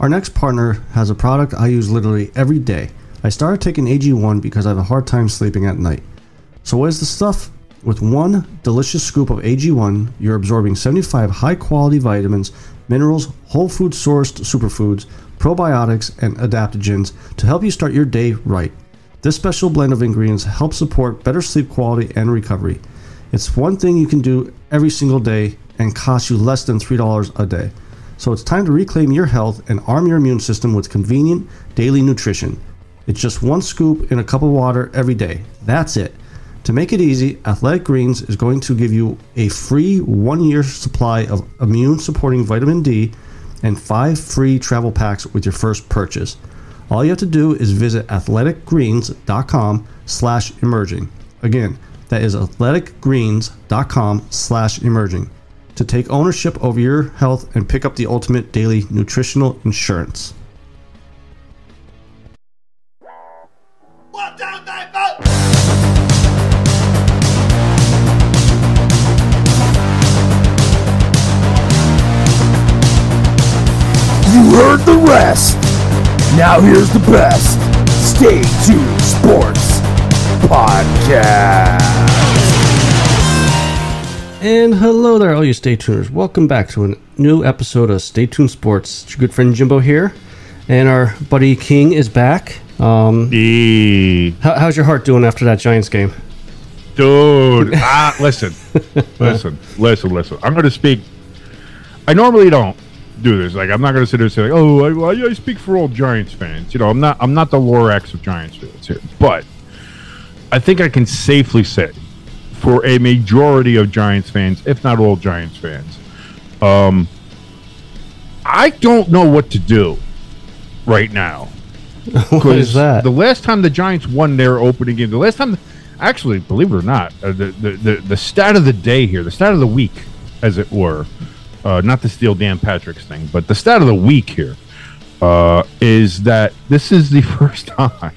Our next partner has a product I use literally every day. I started taking AG1 because I have a hard time sleeping at night. So, what is the stuff? With one delicious scoop of AG1, you're absorbing 75 high quality vitamins, minerals, whole food sourced superfoods, probiotics, and adaptogens to help you start your day right. This special blend of ingredients helps support better sleep quality and recovery. It's one thing you can do every single day and costs you less than $3 a day. So it's time to reclaim your health and arm your immune system with convenient daily nutrition. It's just one scoop in a cup of water every day. That's it. To make it easy, Athletic Greens is going to give you a free one year supply of immune supporting vitamin D and five free travel packs with your first purchase. All you have to do is visit athleticgreens.com slash emerging. Again, that is athleticgreens.com slash emerging to take ownership over your health and pick up the ultimate daily nutritional insurance. One, two, three, four. You heard the rest. Now here's the best. Stay tuned Sports Podcast. And hello there, all you Stay Tuners. Welcome back to a new episode of Stay Tuned Sports. It's your good friend Jimbo here, and our buddy King is back. Um, E- how, how's your heart doing after that Giants game? dude. ah, listen, listen, listen, listen. I'm going to speak. I normally don't do this. Like, I'm not going to sit there and say, like, "Oh, I, I speak for all Giants fans." You know, I'm not. I'm not the Lorax of Giants fans here, but I think I can safely say, for a majority of Giants fans, if not all Giants fans, um, I don't know what to do right now. What is that? The last time the Giants won their opening game, the last time, actually, believe it or not, uh, the, the, the, the stat of the day here, the stat of the week, as it were, uh, not to steal Dan Patrick's thing, but the stat of the week here uh, is that this is the first time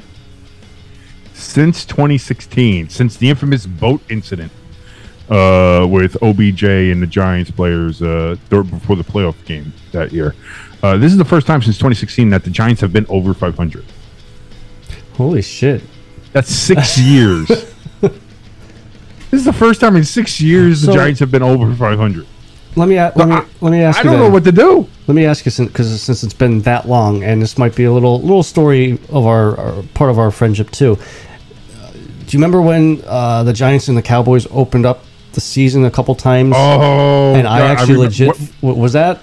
since 2016, since the infamous boat incident uh, with OBJ and the Giants players uh, before the playoff game that year. Uh, this is the first time since 2016 that the Giants have been over 500. Holy shit. That's six years. this is the first time in six years the Giants have been over 500. Let me, let me, I- let me ask I you don't know what to do. Let me ask you, because since it's been that long, and this might be a little little story of our, our part of our friendship too. Do you remember when uh, the Giants and the Cowboys opened up the season a couple times? Oh, and I God, actually remember- legit what, was that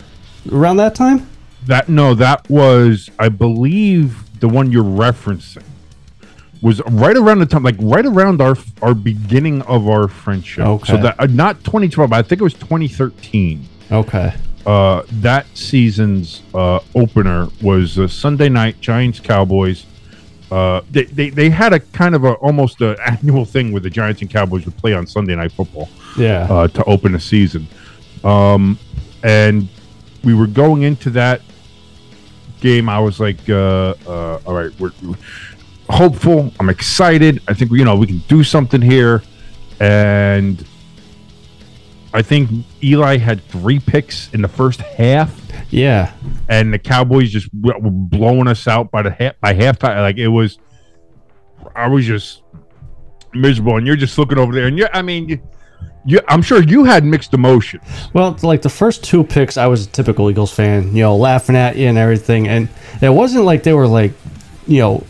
around that time? that no, that was I believe the one you're referencing was right around the time, like right around our our beginning of our friendship. Okay. So that uh, not 2012, I think it was 2013. Okay. uh, that season's uh, opener was uh, Sunday night Giants Cowboys. Uh, they, they they had a kind of a almost a annual thing where the Giants and Cowboys would play on Sunday night football Yeah. uh, to open the season, um, and we were going into that game. I was like, uh, uh, all right, we're hopeful. I'm excited. I think you know we can do something here, and I think Eli had three picks in the first half, yeah. and the Cowboys just were blowing us out by the half by halftime. Like it was, I was just miserable, and you're just looking over there, and you're, I mean, you, you, I'm sure you had mixed emotions. Well, like the first two picks, I was a typical Eagles fan, you know, laughing at you and everything. And it wasn't like they were like, you know,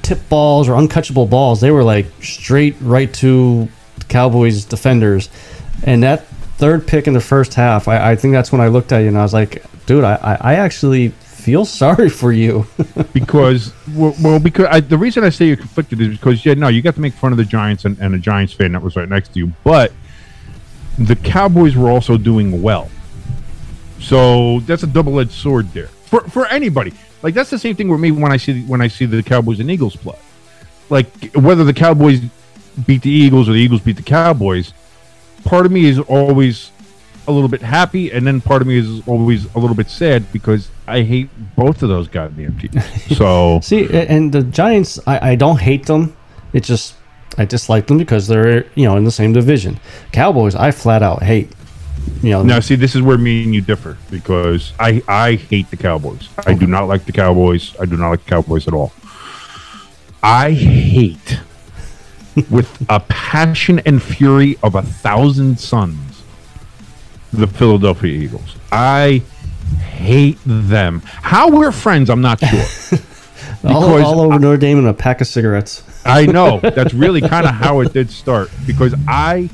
tip balls or uncatchable balls. They were like straight right to the Cowboys defenders. And that third pick in the first half, I, I think that's when I looked at you and I was like, dude, I, I, actually feel sorry for you. because well, well because I, the reason I say you're conflicted is because yeah no you got to make fun of the Giants and, and a Giants fan that was right next to you but the Cowboys were also doing well. So that's a double-edged sword there. For for anybody. Like that's the same thing with me when I see when I see the Cowboys and Eagles play. Like whether the Cowboys beat the Eagles or the Eagles beat the Cowboys part of me is always a little bit happy, and then part of me is always a little bit sad because I hate both of those goddamn teams. So See, and the Giants, I, I don't hate them. It's just I dislike them because they're you know in the same division. Cowboys, I flat out hate. You know, Now, see, this is where me and you differ because I I hate the Cowboys. I do not like the Cowboys. I do not like the Cowboys at all. I hate with a passion and fury of a thousand suns the Philadelphia Eagles. I hate them. How we're friends, I'm not sure. all, because all over Notre Dame and a pack of cigarettes. I know. That's really kind of how it did start because I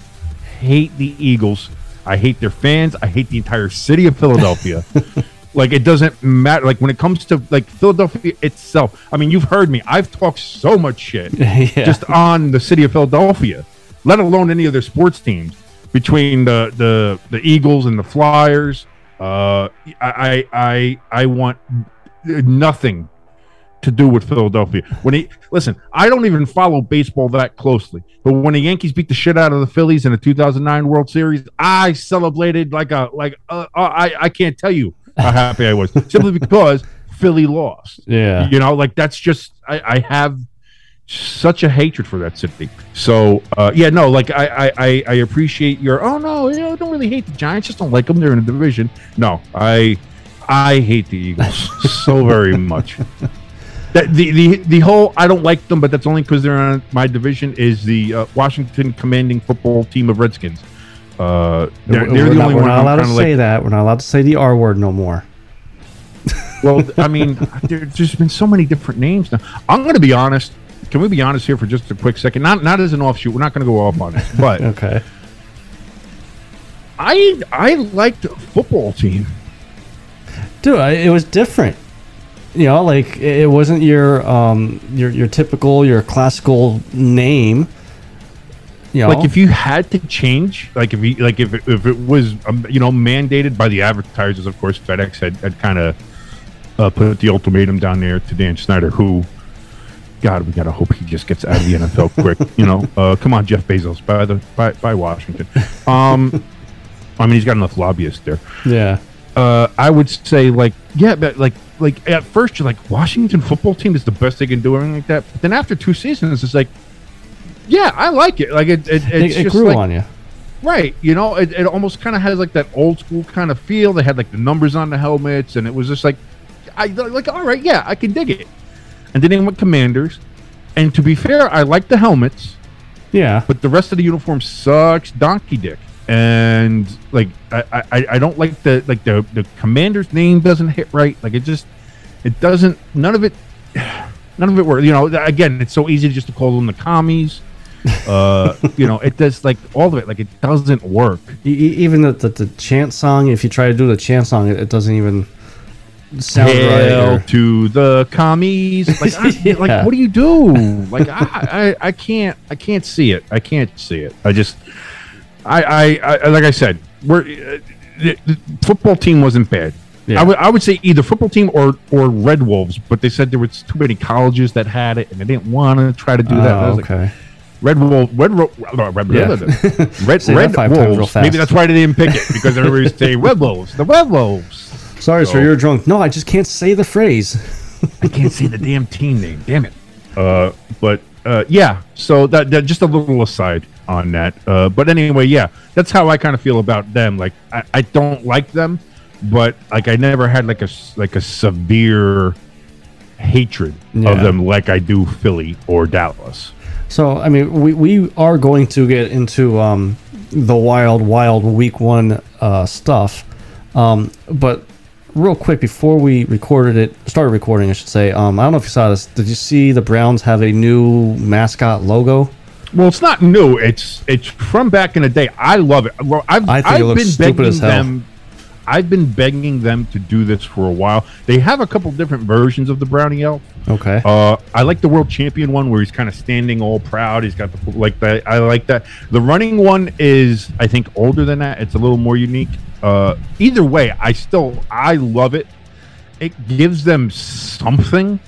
hate the Eagles. I hate their fans. I hate the entire city of Philadelphia. Like it doesn't matter. Like when it comes to like Philadelphia itself. I mean, you've heard me. I've talked so much shit Yeah. just on the city of Philadelphia, let alone any of their sports teams. Between the the the Eagles and the Flyers, uh, I I I, I want nothing to do with Philadelphia. When he listen, I don't even follow baseball that closely, but when the Yankees beat the shit out of the Phillies in the 2009 World Series, I celebrated like a like uh, uh, I I can't tell you how happy I was simply because Philly lost. Yeah. You know, like that's just I, I have such a hatred for that city. So uh, yeah, no, like I, I I appreciate your oh no, you know, I don't really hate the Giants, just don't like them. They're in a division. No, I I hate the Eagles so very much. That the, the the whole I don't like them, but that's only because they're on my division. Is the uh, Washington Commanding Football Team of Redskins? Uh, they're, we're they're the not, only we're one not I'm allowed to kinda say like, that. We're not allowed to say the R word no more. Well, I mean, there, has been so many different names now. I'm going to be honest. Can we be honest here for just a quick second? Not not as an offshoot. We're not going to go off on this, but Okay. I I liked football team. Dude, I, it was different. You know, like it it wasn't your um your your typical your classical name. You know, Like if you had to change, like if you like if it, if it was um, you know mandated by the advertisers, of course FedEx had, had kind of uh, put the ultimatum down there to Dan Snyder, who. God, we gotta hope he just gets out of the NFL quick. You know, uh, come on, Jeff Bezos, by the by, by Washington. Um, I mean, he's got enough lobbyists there. yeah. uh, I would say like yeah, but like like at first you're like Washington football team is the best they can do or anything like that. But then after two seasons, it's like yeah, I like it. Like it, it It, it's it just grew like, on you. right. You know, it, it almost kind of has like that old school kind of feel. They had like the numbers on the helmets, and it was just like I like all right, yeah, I can dig it. And then they went Commanders, and to be fair, I like the helmets Yeah. but the rest of the uniform sucks donkey dick and like I, I i don't like the like the the commander's name doesn't hit right like it just it doesn't none of it none of it works you know again it's so easy just to call them the commies uh you know it does like all of it like it doesn't work even the, the the chant song, if you try to do the chant song, it, it doesn't even sound right. Or- to the commies like, I, Yeah. like what do you do like I, I i can't i can't see it i can't see it i just i i, I like i said we're uh, the, the football team wasn't bad Yeah. I would say either football team or or Red Wolves, but they said there was too many colleges that had it, and they didn't want to try to do that. I Oh, was like, okay. Red Wolf, Red, Ro- uh, Red, Yeah. Red, Say that Red five Wolves. Maybe that's why they didn't pick it because everybody was saying Red Wolves, the Red Wolves. Sorry, sir, you're drunk. No, I just can't say the phrase. I can't say the damn team name. Damn it. Uh, but uh, yeah. So that, that just a little aside on that. Uh, but anyway, yeah, that's how I kind of feel about them. Like I, I don't like them, but like I never had like a s- like a severe hatred Yeah. of them like I do Philly or Dallas. So, I mean, we, we are going to get into um, the wild, wild week one uh, stuff. Um, but real quick, before we recorded it, started recording, I should say, um, I don't know if you saw this. Did you see the Browns have a new mascot logo? Well, it's not new. It's it's from back in the day. I love it. Well, I've, I looks been stupid begging as hell. them. I've been begging them to do this for a while. They have a couple different versions of the brownie elf. Okay. Uh, I like the world champion one where he's kind of standing all proud. He's got the like that. I like that. The running one is, I think, older than that. It's a little more unique. Uh, either way, I still I love it. It gives them something.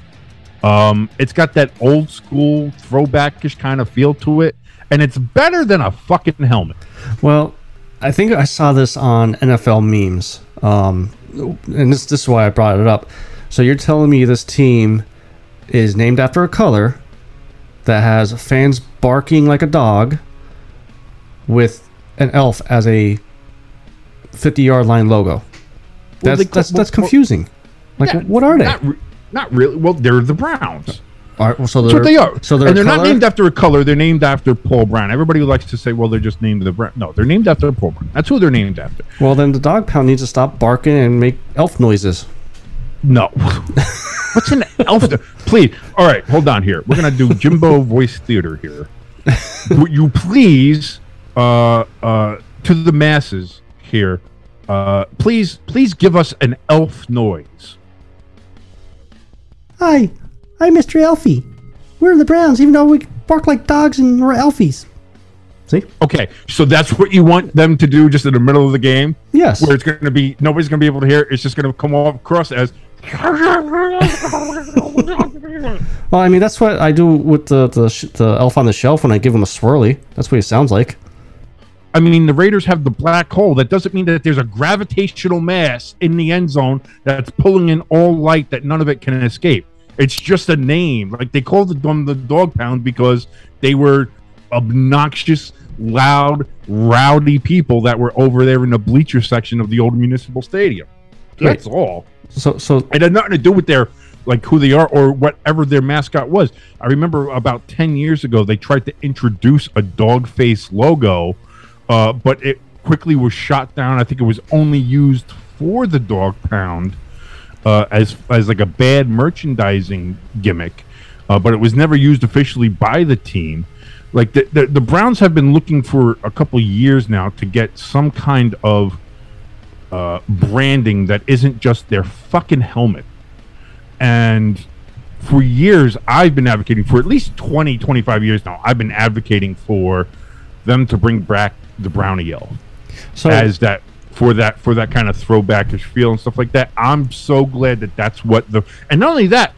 Um, it's got that old school throwbackish kind of feel to it, and it's better than a fucking helmet. Well, I think I saw this on NFL memes, um, and this this is why I brought it up. So you're telling me this team is named after a color that has fans barking like a dog, with an elf as a 50 yard line logo. That's they call- that's that's well- confusing. Like, Yeah, what are they? Not, re- not really. Well, they're the Browns. Are- so That's what they are. So they're, and they're not color? named after a color. They're named after Paul Brown. Everybody likes to say, well, they're just named the Brown. No, they're named after Paul Brown. That's who they're named after. Well, then the dog pound needs to stop barking and make elf noises. No. What's an elf? please. All right, hold on here. We're gonna do Jimbo voice theater here. Would you please, uh, uh, to the masses here, uh, please, please give us an elf noise. Hi, I'm Mr. Elfie. We're the Browns, even though we bark like dogs and we're Elfies. See? Okay, so that's what you want them to do just in the middle of the game, Yes. where it's going to be nobody's going to be able to hear. it. It's just going to come off across as. Well, I mean, that's what I do with the, the, the elf on the shelf when I give him a swirly. That's what he sounds like. I mean, the Raiders have the black hole. That doesn't mean that there's a gravitational mass in the end zone that's pulling in all light that none of it can escape. It's just a name. Like they called them the dog pound because they were obnoxious, loud, rowdy people that were over there in the bleacher section of the old municipal stadium. That's all. So, so It had nothing to do with their like who they are or whatever their mascot was. I remember about ten years ago they tried to introduce a dog face logo, uh, but it quickly was shot down. I think it was only used for the dog pound uh, as as like a bad merchandising gimmick, uh, but it was never used officially by the team. Like the, the the Browns have been looking for a couple years now to get some kind of uh, branding that isn't just their fucking helmet. And for years, I've been advocating for at least 20, 25 years now. I've been advocating for them to bring back the brownie Yell so as that for that for that kind of throwbackish feel and stuff like that. I'm so glad that that's what the and not only that,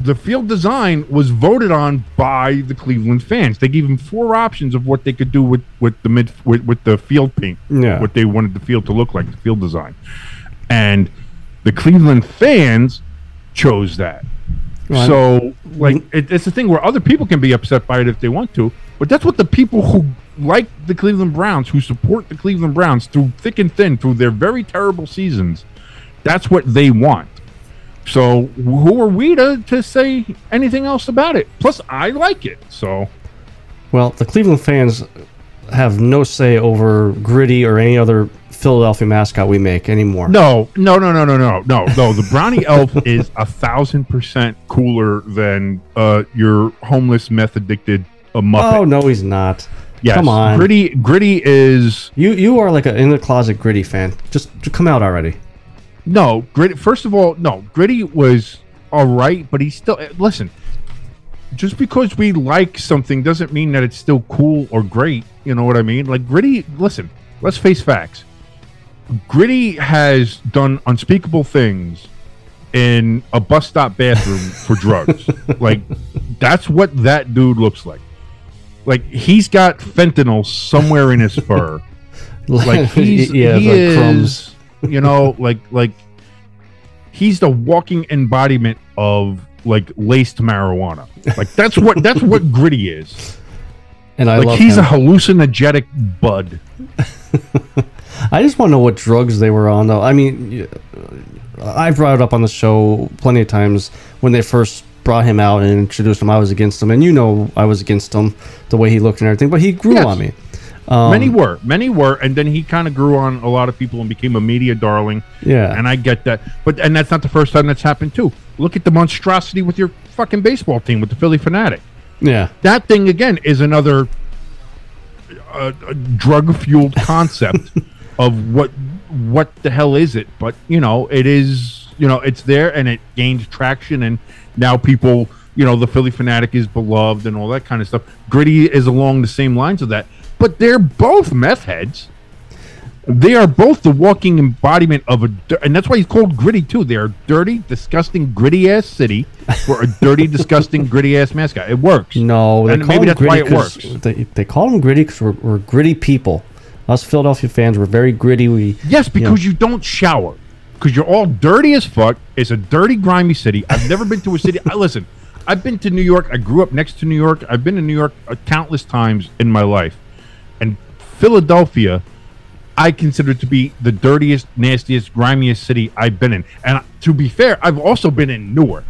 the field design was voted on by the Cleveland fans. They gave them four options of what they could do with with the mid with, with the field paint, Yeah. what they wanted the field to look like, the field design, and the Cleveland fans chose that. So, like, it, it's a thing where other people can be upset by it if they want to, but that's what the people who like the Cleveland Browns, who support the Cleveland Browns through thick and thin, through their very terrible seasons, that's what they want. So, who are we to, to say anything else about it? Plus, I like it. So, well, the Cleveland fans have no say over Gritty or any other Philadelphia mascot we make anymore. no, no, no, no, no, no, no, no. The Brownie Elf is a thousand percent cooler than uh, your homeless, meth addicted uh, Muppet. Oh no, he's not. yes. come on. Gritty, Gritty is You you are like an in the closet Gritty fan. Just, just come out already. No, Gritty. First of all, no, Gritty was all right, but he's still. eh, Listen, just because we like something doesn't mean that it's still cool or great. You know what I mean? Like Gritty. Listen, let's face facts. Gritty has done unspeakable things in a bus stop bathroom for drugs. Like that's what that dude looks like. Like he's got fentanyl somewhere in his fur like he's yeah, he like is crumbs. you know like like he's the walking embodiment of like laced marijuana like that's what that's what gritty is And I like love he's him. a hallucinogenic bud I just want to know what drugs they were on, though. I mean, y- uh, I brought it up on the show plenty of times when they first brought him out and introduced him. I was against him, and you know I was against him, the way he looked and everything. But he grew Yes. on me. Um, many were many were and then he kind of grew on a lot of people and became a media darling Yeah. and i get that but and that's not the first time that's happened too look at the monstrosity with your fucking baseball team with the Phillie Phanatic yeah. that thing again is another uh, drug fueled concept of what what the hell is it but you know it is you know it's there and it gained traction and now people you know the Phillie Phanatic is beloved and all that kind of stuff gritty is along the same lines of that but they're both meth heads they are both the walking embodiment of a and that's why he's called gritty too they are dirty disgusting gritty ass city for a dirty disgusting gritty ass mascot it works No, they And call maybe that's why it works. They, they call him gritty because we're, we're gritty people. Us Philadelphia fans, we're very gritty. We Yes, because you don't shower. Because you're all dirty as fuck. It's a dirty, grimy city. I've never been to a city. I listen. I've been to New York. I grew up next to New York. I've been to New York uh, countless times in my life, and Philadelphia I consider to be the dirtiest, nastiest, grimiest city I've been in. And to be fair, I've also been in Newark.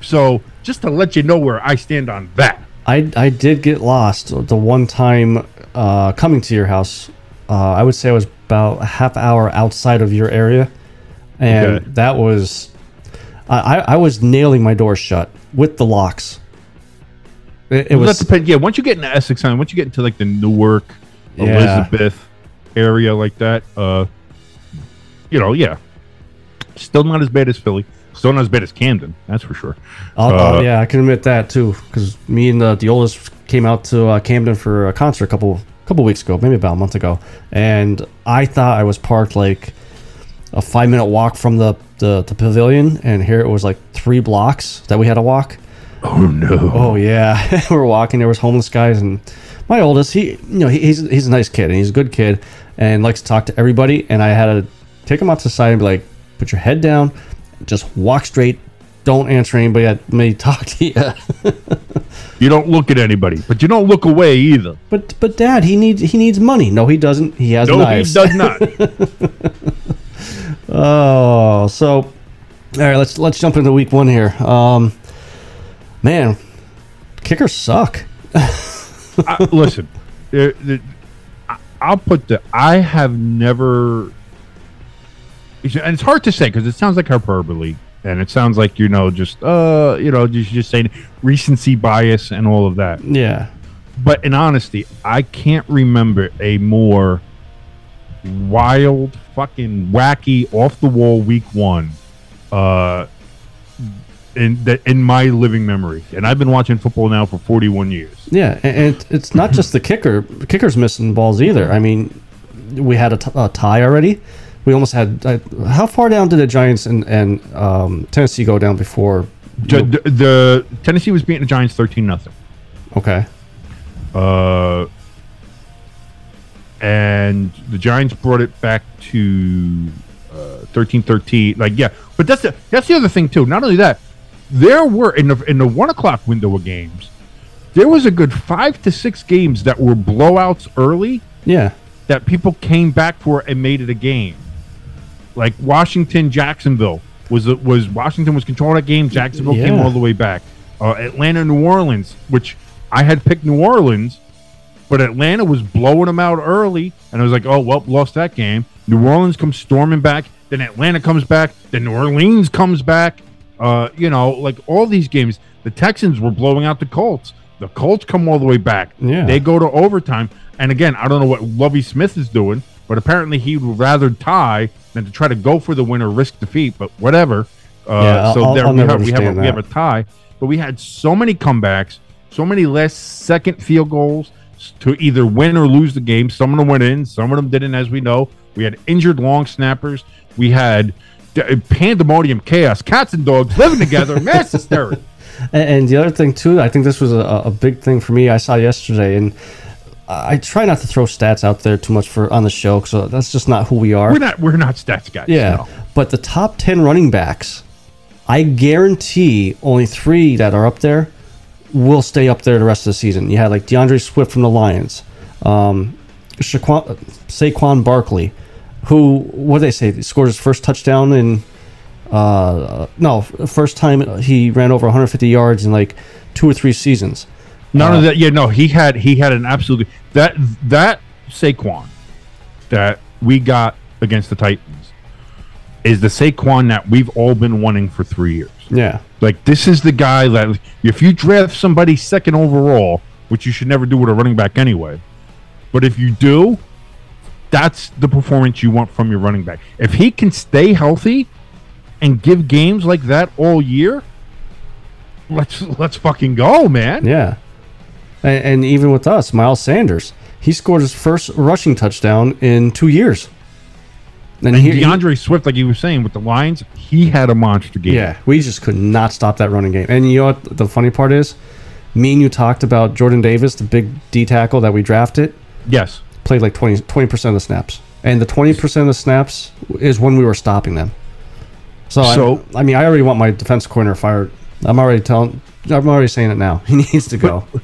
So just to let you know where I stand on that. I, I did get lost the one time uh, coming to your house. Uh, I would say I was about a half hour outside of your area, and Okay. that was I, I was nailing my door shut with the locks. It, it Well, was that. Yeah, once you get into Essex, Island, once you get into like the Newark, Yeah. Elizabeth area like that, uh, you know, yeah, still not as bad as Philly. Still not as bad as Camden. That's for sure. I'll, I'll- uh, yeah, I can admit that too, because me and the, the oldest came out to uh, Camden for a concert a couple couple weeks ago, maybe about a month ago, and I thought I was parked like a five minute walk from the, the the pavilion, and here it was like three blocks that we had to walk. Oh no. Oh yeah, we were walking. There was homeless guys, and my oldest, he you know he, he's he's a nice kid and he's a good kid and likes to talk to everybody. And I had to take him out to the side and be like, "Put your head down, just walk straight. Don't answer anybody that may talk to you." You don't look at anybody, but you don't look away either. but but Dad, he needs he needs money. No, he doesn't. He has No, knives. he does not. Oh, so all right, let's let's jump into week one here. Um, man, kickers suck. I, listen, there- there- I- I'll put the. I have never. And it's hard to say because it sounds like hyperbole, and it sounds like you know just uh you know just just saying recency bias and all of that. Yeah, But in honesty, I can't remember a more wild, fucking wacky, off the wall week one, uh, in that in my living memory. And I've been watching football now for forty one years. yeah, and, it's not just the kicker. The kicker's missing balls either. I mean, we had a, t- a tie already. We almost had. Uh, how far down did the Giants and and um, Tennessee go down before? Ju- the, the Tennessee was beating the Giants thirteen nothing. Okay, Uh, and the Giants brought it back to uh, 13-13. Like, yeah, but that's the that's the other thing too. Not only that, there were in the in the one o'clock window of games, there was a good five to six games that were blowouts early yeah, that people came back for and made it a game. Like Washington, Jacksonville was was Washington was controlling that game. Jacksonville came all the way back. Uh, Atlanta, New Orleans, which I had picked New Orleans, but Atlanta was blowing them out early, and I was like, oh well, lost that game. New Orleans comes storming back, then Atlanta comes back, then New Orleans comes back. Uh, you know, like all these games, the Texans were blowing out the Colts. The Colts come all the way back. Yeah. They go to overtime. And again, I don't know what Lovie Smith is doing, but apparently he would rather tie than to try to go for the win or risk defeat. But whatever. Uh, Yeah, so I'll- there I'll we, have, we have a, we have a tie. But we had so many comebacks, so many last second field goals to either win or lose the game. Some of them went in, some of them didn't, as we know. We had injured long snappers. We had uh, pandemonium, chaos, cats and dogs living together, mass hysteria. And, and the other thing too, I think this was a, a big thing for me. I saw yesterday, and I try not to throw stats out there too much for on the show, so uh, that's just not who we are. We're not we're not stats guys. yeah, no. but the top ten running backs, I guarantee only three that are up there will stay up there the rest of the season. You had like D'Andre Swift from the Lions, um, Shaquan, Saquon Barkley, who what did they say? Scored his first touchdown in uh, no first time he ran over 150 yards in like two or three seasons. None Uh, of that. Yeah, no, he had he had an absolute that that Saquon that we got against the Titans is the Saquon that we've all been wanting for three years. Yeah, Like this is the guy that if you draft somebody second overall, which you should never do with a running back anyway, but if you do, that's the performance you want from your running back. If he can stay healthy and give games like that all year, let's let's fucking go, man. yeah, and, and even with us, Miles Sanders, he scored his first rushing touchdown in two years. And, And he- he- D'Andre Swift, like you were saying with the Lions, he had a monster game. Yeah, we just could not stop that running game. And you know what the funny part is? Me and you talked about Jordan Davis, the big D tackle that we drafted, Yes. played like 20 percent of the snaps, and the twenty percent of the snaps is when we were stopping them. So, So- I, I mean, I already want my defense corner fired. I'm already telling. I'm already saying it now. He needs to go. But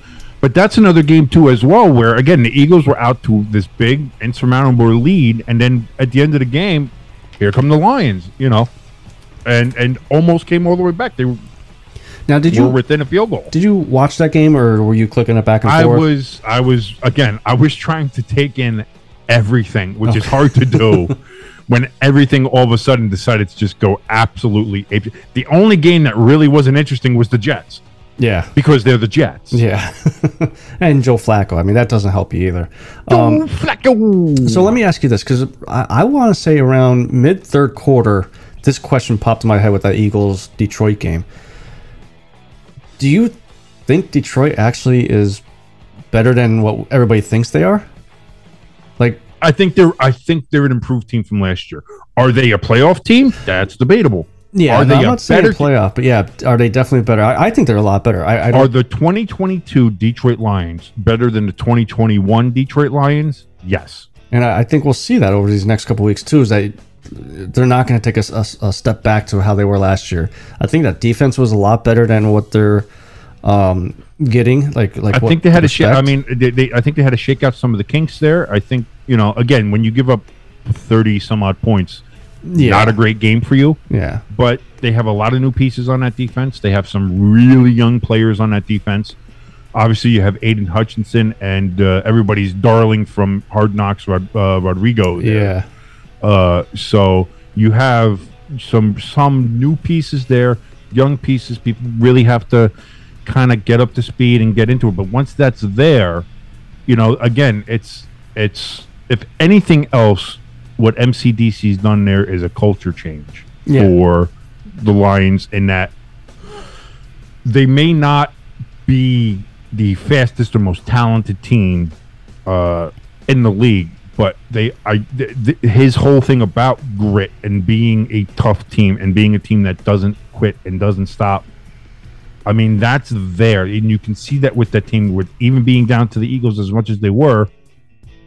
that's another game too, as well, where again the Eagles were out to this big insurmountable lead, and then at the end of the game, here come the Lions, you know, and and almost came all the way back. They were Now, did you within a field goal. did you watch that game or were you clicking it back and forth? I was, I was again, I was trying to take in everything, which is hard to do when everything all of a sudden decided to just go absolutely. ape- The only game that really wasn't interesting was the Jets yeah. because they're the Jets. Yeah. and Joe Flacco. I mean, that doesn't help you either. Um, Flacco. so let me ask you this because I, I want to say around mid third quarter, this question popped in my head with that Eagles Detroit game. Do you think Detroit actually is better than what everybody thinks they are? Like, I think they're, I think they're an improved team from last year. Are they a playoff team? That's debatable. Yeah, are no, they I'm a not saying better playoff, but yeah, are they definitely better? I, I think they're a lot better. I, I Are the 2022 Detroit Lions better than the 2021 Detroit Lions? Yes. And I, I think we'll see that over these next couple weeks too. Is that they're not going to take a step back to how they were last year. I think that defense was a lot better than what they're um, getting. Like, like I what think they had to shake. I mean, they, they, I think they had to shake out some of the kinks there. I think you know, again, when you give up 30 some odd points, yeah, not a great game for you. yeah, But they have a lot of new pieces on that defense. They have some really young players on that defense. Obviously, you have Aidan Hutchinson and uh, everybody's darling from Hard Knocks, Rod, uh, Rodrigo. there. yeah, Uh, so you have some some new pieces there, young pieces. People really have to kind of get up to speed and get into it. But once that's there, you know, again, it's it's if anything else, what MCDC's done there is a culture change Yeah. for the Lions in that they may not be the fastest or most talented team uh, in the league, but they I th- th- his whole thing about grit and being a tough team and being a team that doesn't quit and doesn't stop. I mean, that's there, and you can see that with that team. With even being down to the Eagles as much as they were,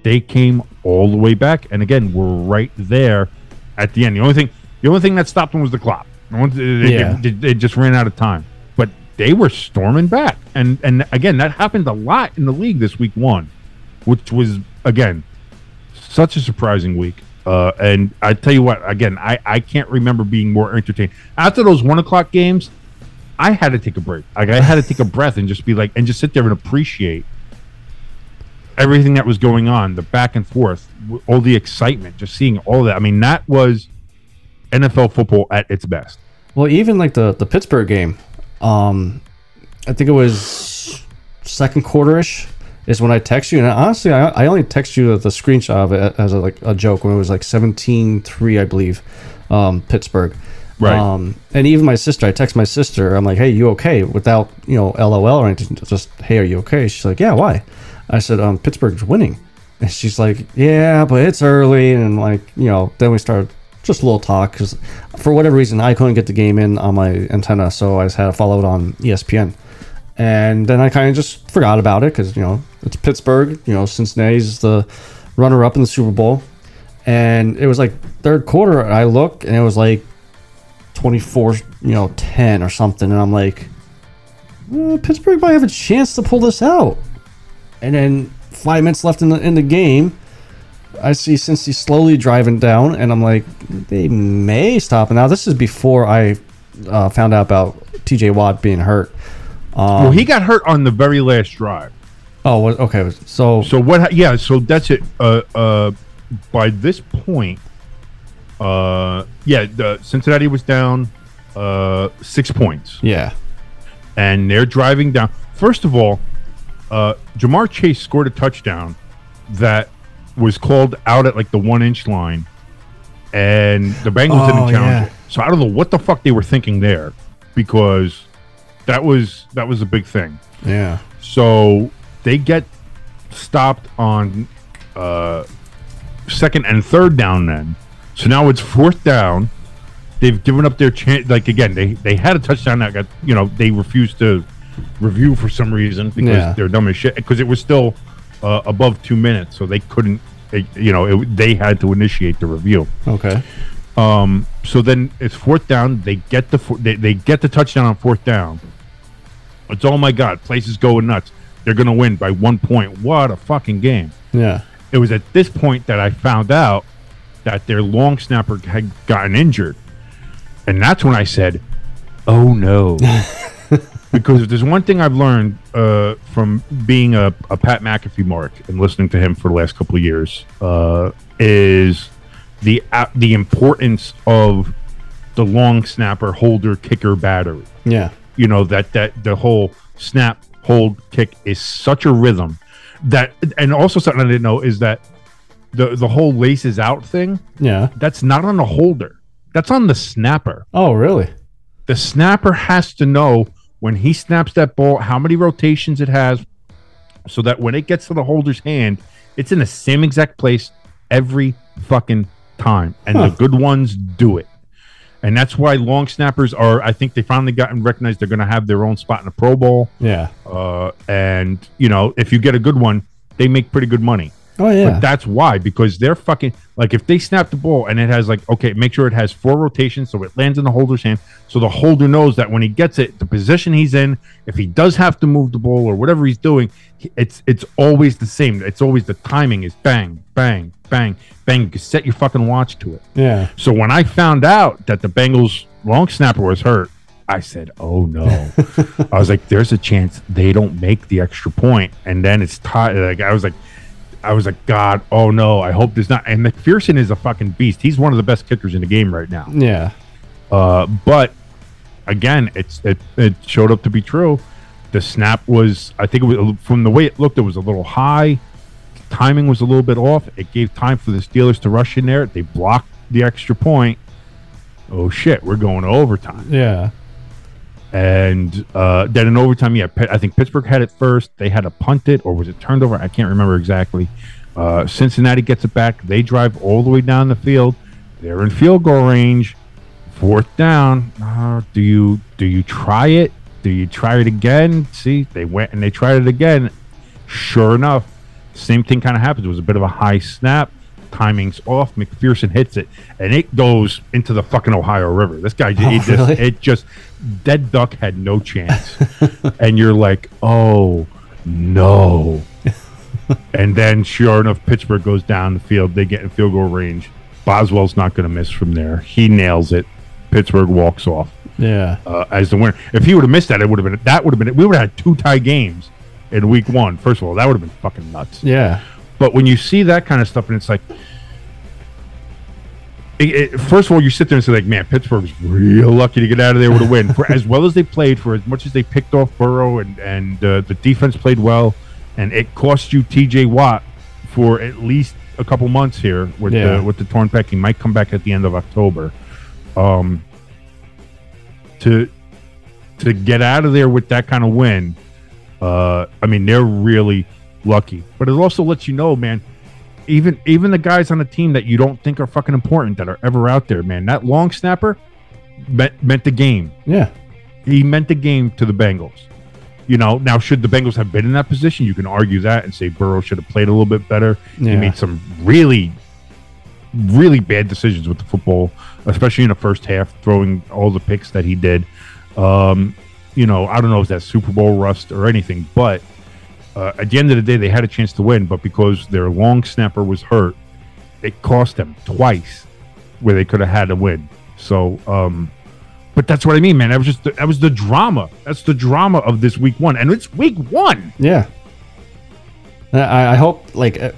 they came all the way back, and again, we're right there at the end. The only thing, the only thing that stopped them was the clock. The They, Yeah. they- they just ran out of time, but they were storming back, and and again, that happened a lot in the league this week one, which was again such a surprising week. Uh, and I tell you what, again, I, I can't remember being more entertained after those one o'clock games. I had to take a break. Like I had to take a breath and just be like, and just sit there and appreciate everything that was going on, the back and forth, all the excitement, just seeing all that. I mean, that was NFL football at its best. Well, even like the the Pittsburgh game, um, I think it was second quarter-ish is when I text you. And honestly, I, I only text you the screenshot of it as a, like a joke when it was like 17-3, I believe, um, Pittsburgh. Right. Um, and even my sister, I text my sister. I'm like, "Hey, you okay?" Without you know, LOL or anything. Just, "Hey, are you okay?" She's like, "Yeah, why?" I said, "Um, Pittsburgh's winning." And she's like, "Yeah, but it's early." And like, you know, then we started just a little talk because for whatever reason I couldn't get the game in on my antenna, so I just had to follow it on ESPN. And then I kind of just forgot about it because you know it's Pittsburgh. You know, Cincinnati's the runner-up in the Super Bowl, and it was like third quarter. I look and it was like 24, you know, 10 or something. And I'm like, "Uh, Pittsburgh might have a chance to pull this out. And then five minutes left in the in the game, I see Cincy slowly driving down, and I'm like, they may stop. And now this is before I uh, found out about T.J. Watt being hurt. Um, well, he got hurt on the very last drive. oh, okay. So, So what? Yeah. So that's it. Uh, uh, by this point, uh, yeah, the Cincinnati was down uh six points, yeah, and they're driving down. First of all, uh, Ja'Marr Chase scored a touchdown that was called out at like the one inch line, and the Bengals Oh, didn't challenge yeah. it. So I don't know what the fuck they were thinking there, because that was that was a big thing. yeah, So they get stopped on uh, second and third down. Then, so now it's fourth down. They've given up their chance. Like again, they they had a touchdown that got you know they refused to review for some reason because Yeah. they're dumb as shit. Because it was still uh, above two minutes, so they couldn't. It, you know, it, they had to initiate the review. okay, Um, so then it's fourth down. They get the they, they get the touchdown on fourth down. It's oh my god, place is going nuts. they're going to win by one point. What a fucking game! Yeah. It was at this point that I found out that their long snapper had gotten injured, and that's when I said, "Oh no." because if there's one thing I've learned uh, from being a, a Pat McAfee mark and listening to him for the last couple of years uh, is the uh, the importance of the long snapper holder kicker battery. Yeah. You know that that the whole snap hold kick is such a rhythm that and also something I didn't know is that the the whole laces out thing Yeah. that's not on the holder that's on the snapper Oh, really? the snapper has to know when he snaps that ball how many rotations it has so that when it gets to the holder's hand it's in the same exact place every fucking time and Huh. the good ones do it and that's why long snappers are i think they finally gotten recognized they're going to have their own spot in the pro bowl Yeah. uh, and you know if you get a good one they make pretty good money Oh, yeah. but that's why, because they're fucking like if they snap the ball and it has like okay, make sure it has four rotations so it lands in the holder's hand, so the holder knows that when he gets it, the position he's in, if he does have to move the ball or whatever he's doing, it's it's always the same. It's always the timing is bang, bang, bang, bang. You can set your fucking watch to it. yeah. So when I found out that the Bengals long snapper was hurt, I said, "Oh no!" I was like, "There's a chance they don't make the extra and then it's tied. Like I was like, I was like, "God, oh no! I hope there's not." And McPherson is a fucking beast. He's one of the best kickers in the game right now. Yeah. Uh, but again, it's it, it showed up to be true. The snap was, I think, it was from the way it looked, it was a little high. Timing was a little bit off. It gave time for the Steelers to rush in there. They blocked the extra point. Oh shit, we're going to overtime. Yeah. And uh, then in overtime, yeah, I think Pittsburgh had it first. They had to punt it, or was it turned over? I can't remember exactly. Uh, Cincinnati gets it back. They drive all the way down the field. They're in field goal range. Fourth down. Uh, do you do you try it? Do you try it again? See, they went and they tried it again. Sure enough, same thing kind of happens. It was a bit of a high snap. Timing's off. McPherson hits it, and it goes into the fucking Ohio River. This guy, he Oh, just, really? it just, dead duck had no chance. and you're like, oh no. and then, sure enough, Pittsburgh goes down the field. They get in field goal range. Boswell's not going to miss from there. He nails it. Pittsburgh walks off Yeah. uh, as the winner. If he would have missed that, it would have been that would have been we would have had two tie games in week one. First of all, that would have been fucking nuts. Yeah. But when you see that kind of stuff, and it's like, it, it- first of all, you sit there and say like, man, Pittsburgh's real lucky to get out of there with a win. For as well as they played, for as much as they picked off Burrow and and uh, the defense played well, and it cost you T.J. Watt for at least a couple months here with Yeah. the with the torn pec. He might come back at the end of October. Um, to to get out of there with that kind of win, uh, I mean, they're really lucky. But it also lets you know, man, even even the guys on the team that you don't think are fucking important that are ever out there, man, that long snapper meant meant the game. Yeah. He meant the game to the Bengals. You know, now should the Bengals have been in that position? You can argue that and say Burrow should have played a little bit better. He made some really, really bad decisions with the football, especially in the first half, throwing all the picks that he did. Um, you know, I don't know if that's Super Bowl rust or anything, but uh, at the end of the day, they had a chance to win, but because their long snapper was hurt, it cost them twice where they could have had a win. So, um, but that's what I mean, man. That was just the, that was the drama. That's the drama of this week one, and it's week one. Yeah. I, I hope like uh,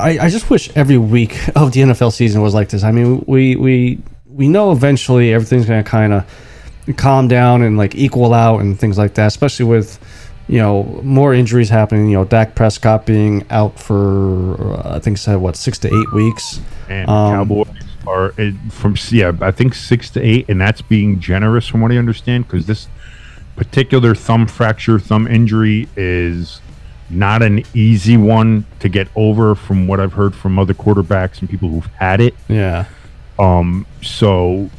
I, I just wish every week of the NFL season was like this. I mean, we we we know eventually everything's gonna kind of calm down and like equal out and things like that. Especially with you know more injuries happening. You know, Dak Prescott being out for uh, I think said what six to eight weeks. And Um, Cowboys are uh, from yeah, I think six to eight, and that's being generous from what I understand because this particular thumb fracture, thumb injury is not an easy one to get over from what I've heard from other quarterbacks and people who've had it. Yeah. Um, so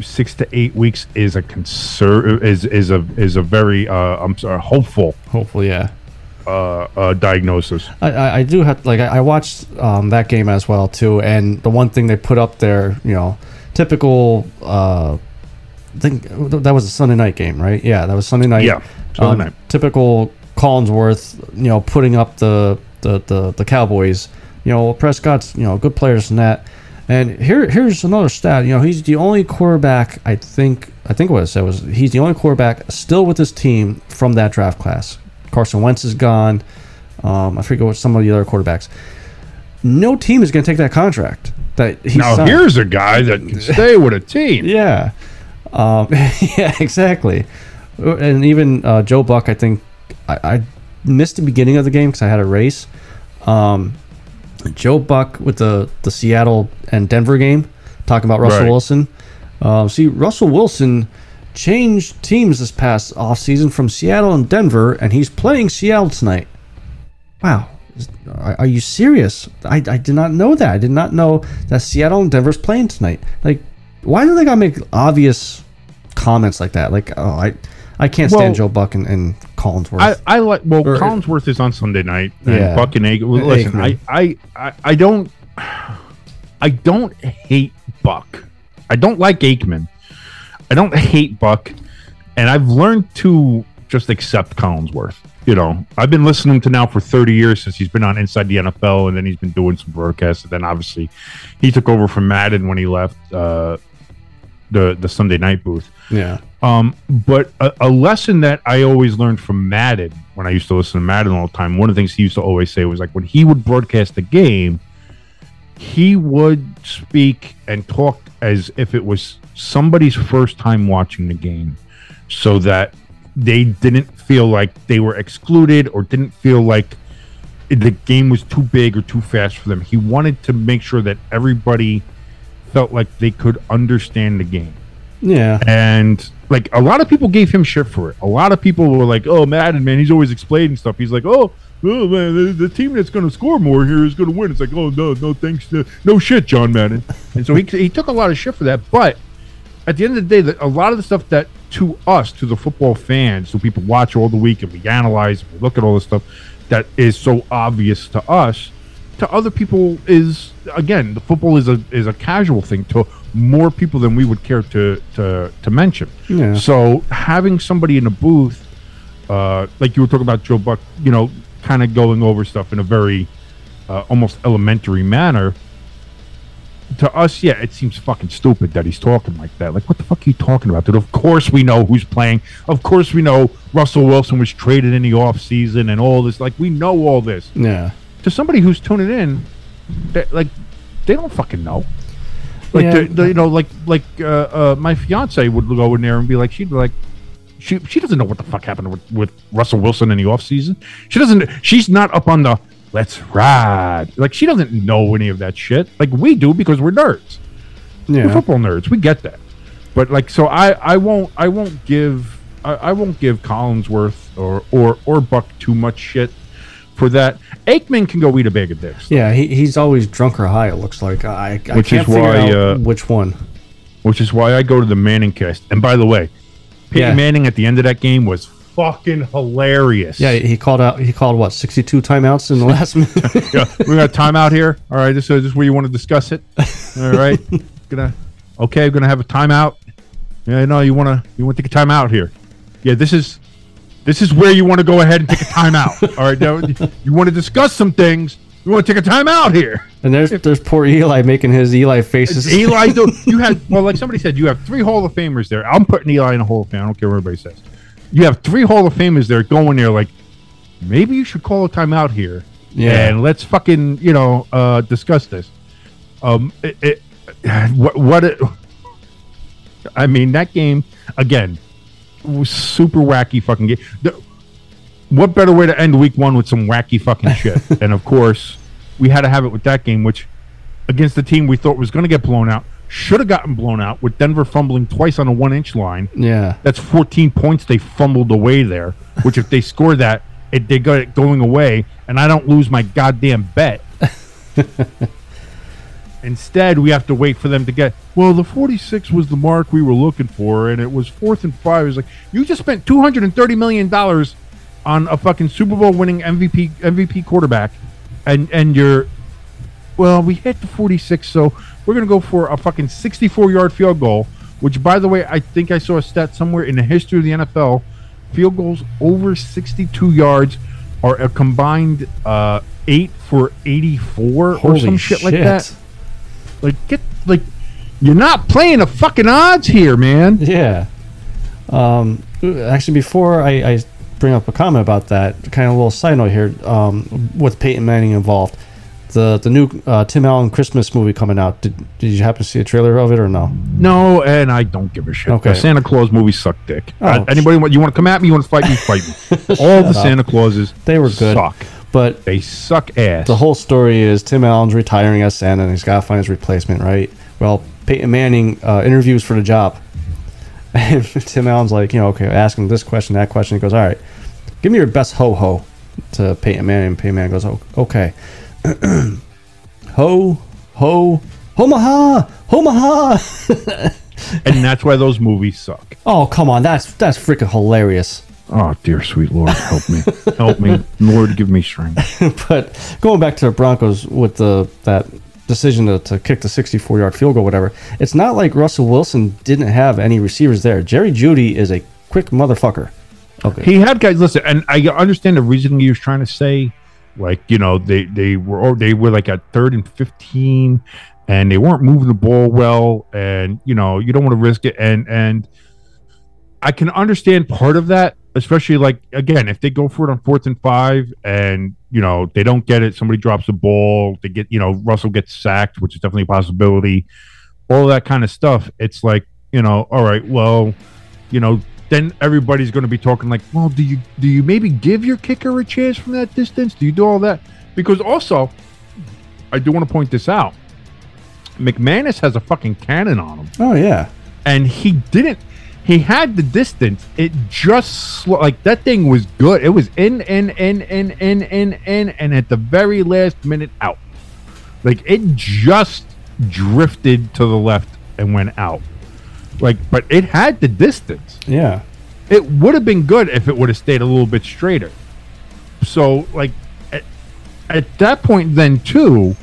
six to eight weeks is a concern is is a is a very uh, I'm sorry hopeful Hopefully, yeah. uh, uh, diagnosis. I, I, I do have like I, watched um, that game as well too, and the one thing they put up there, you know, typical. Uh, I think that was a Sunday night game, right? Yeah, that was Sunday night. Yeah, Sunday Um, night. Typical Collinsworth, you know, putting up the the the, the Cowboys. You know, Prescott's you know good players and that. And here here's another stat. You know, he's the only quarterback I think I think what I said was he's the only quarterback still with his team from that draft class. Carson Wentz is gone. Um, I forget what some of the other quarterbacks. No team is going to take that contract. That he Now signed. here's a guy that can stay with a team. Yeah. Um, yeah, exactly. And even uh, Joe Buck, I think I, I missed the beginning of the game because I had a race. Um, Joe Buck with the, the Seattle and Denver game, talking about Russell Right. Wilson. Um, see, Russell Wilson changed teams this past offseason from Seattle and Denver, and he's playing Seattle tonight. Wow. Are, are you serious? I, I did not know that. I did not know that Seattle and Denver's playing tonight. Like, why do they gotta make obvious comments like that? Like, oh, I I can't stand Well- Joe Buck and, and Collinsworth. I, I like well Or- Collinsworth is on Sunday night and Yeah. Buck and Aikman. well, Listen, I, Aikman. I, I I don't I don't hate Buck. I don't like Aikman. I don't hate Buck, and I've learned to just accept Collinsworth. You know, I've been listening to now for 30 years since he's been on Inside the NFL, and then he's been doing some broadcasts. And then obviously, he took over from Madden when he left uh, the the Sunday night booth. yeah. Um, but a, a lesson that I always learned from Madden when I used to listen to Madden all the time, one of the things he used to always say was like when he would broadcast a game, he would speak and talk as if it was somebody's first time watching the game so that they didn't feel like they were excluded or didn't feel like the game was too big or too fast for them. He wanted to make sure that everybody felt like they could understand the game Yeah. and like a lot of people gave him shit for it. A lot of people were like, "Oh, Madden, man, he's always explaining stuff." He's like, "Oh, oh man, the, the team that's going to score more here is going to win." It's like, "Oh no, no, thanks to no shit, John Madden." And so he he took a lot of shit for that. But at the end of the day, that a lot of the stuff that to us, to the football fans, who people watch all the week and we analyze, and we look at all this stuff that is so obvious to us, to other people is again the football is a is a casual thing to more people than we would care to to to mention. Yeah. So having somebody in a booth, uh, like you were talking about Joe Buck, you know, kind of going over stuff in a very uh, almost elementary manner. To us, yeah, it seems fucking stupid that he's talking like that. Like, what the fuck are you talking about, dude? Of course we know who's playing. Of course we know Russell Wilson was traded in the off season and all this. Like, we know all this Yeah. To somebody who's tuning in, they, like they don't fucking know. Like Yeah. the, the, you know, like like uh, uh, my fiance would go in there and be like, she'd be like, she she doesn't know what the fuck happened with, with Russell Wilson in the offseason. She doesn't. She's not up on the let's ride. Like she doesn't know any of that shit. Like we do because we're nerds. We're Yeah. football nerds. We get that. But like, so I I won't I won't give I, I won't give Collinsworth or or or Buck too much shit for that. Aikman can go eat a bag of dicks. Yeah. He, he's always drunk or high. It looks like I, I Which can't is figure why, out uh, which one. which is why I go to the Manning cast. And by the way, Peyton Yeah. Manning at the end of that game was fucking hilarious. Yeah, he called out. He called what sixty two timeouts in the last minute. yeah, we got a timeout here. All right, this is, this is where you want to discuss it. All right, gonna okay, gonna have a timeout. Yeah, no, you wanna you want to take a timeout here. Yeah, this is this is where you want to go ahead and take a timeout. All right, now, you want to discuss some things. You want to take a timeout here. and there's there's poor Eli making his Eli faces. Eli, you had well, like somebody said, you have three Hall of Famers there. I'm putting Eli in a Hall of Fame. I don't care what everybody says. You have three Hall of Famers there going there, like maybe you should call a timeout here. Yeah. and let's fucking you know uh, discuss this. Um, it, it what what it, I mean that game again super wacky fucking game. The, what better way to end week one with some wacky fucking shit? and of course, we had to have it with that game, which against the team we thought was going to get blown out, should have gotten blown out with Denver fumbling twice on a one inch line. yeah, That's 14 points they fumbled away there, which if they score that, it, they got it going away, and I don't lose my goddamn bet. Instead, we have to wait for them to get. Well, the 46 was the mark we were looking for, and it was fourth and five. It's like you just spent 230 million dollars on a fucking Super Bowl winning MVP MVP quarterback, and and you're well, we hit the 46, so we're going to go for a fucking 64 yard field goal, which, by the way, I think I saw a stat somewhere in the history of the NFL field goals over 62 yards are a combined uh, eight for 84 or Holy some shit, like that. Like get like you're not playing the fucking odds here, man. Yeah. Um, actually, before I, I bring up a comment about that, kind of a little side note here, um, with Peyton Manning involved, the the new uh, Tim Allen Christmas movie coming out. Did, did you happen to see a trailer of it or no? No, and I don't give a shit. Okay. The Santa Claus movies suck dick. Oh. Uh, anybody want you want to come at me? You want to fight me? Fight me. All the up. Santa Clauses They were good. Suck. But They suck ass. the whole story is Tim Allen's retiring as Santa and he's got to find his replacement, right? Well, Peyton Manning uh, interviews for the job. And Tim Allen's like, you know, okay, ask him this question, that question. He goes, all right, give me your best ho ho to Peyton Manning. And Peyton Manning goes, "O- okay. ho, ho, homaha, homaha. and that's why those movies suck. oh, come on. That's, that's freaking hilarious. Oh dear sweet Lord, help me, help me, Lord, give me strength. but going back to the Broncos with the that decision to, to kick the 64 yard field goal, whatever, it's not like Russell Wilson didn't have any receivers there. Jerry Jeudy is a quick motherfucker. Okay. He had guys listen, and I understand the reasoning he was trying to say. Like you know, they they were or they were like at third and fifteen, and they weren't moving the ball well, and you know you don't want to risk it, and and I can understand part of that, especially like again if they go for it on fourth and five, and you know they don't get it, somebody drops the ball, they get you know Russell gets sacked, which is definitely a possibility, all that kind of stuff. It's like you know, all right, well, you know, then everybody's going to be talking like, well, do you do you maybe give your kicker a chance from that distance? Do you do all that? Because also, I do want to point this out. McManus has a fucking cannon on him, oh, yeah. and he didn't. He had the distance. It just sl- like that thing was good. It was in, in, in, in, in, in, in, and at the very last minute out. Like it just drifted to the left and went out. Like, but it had the distance Yeah. it would have been good if it would have stayed a little bit straighter. So, like, at, at that point, then too,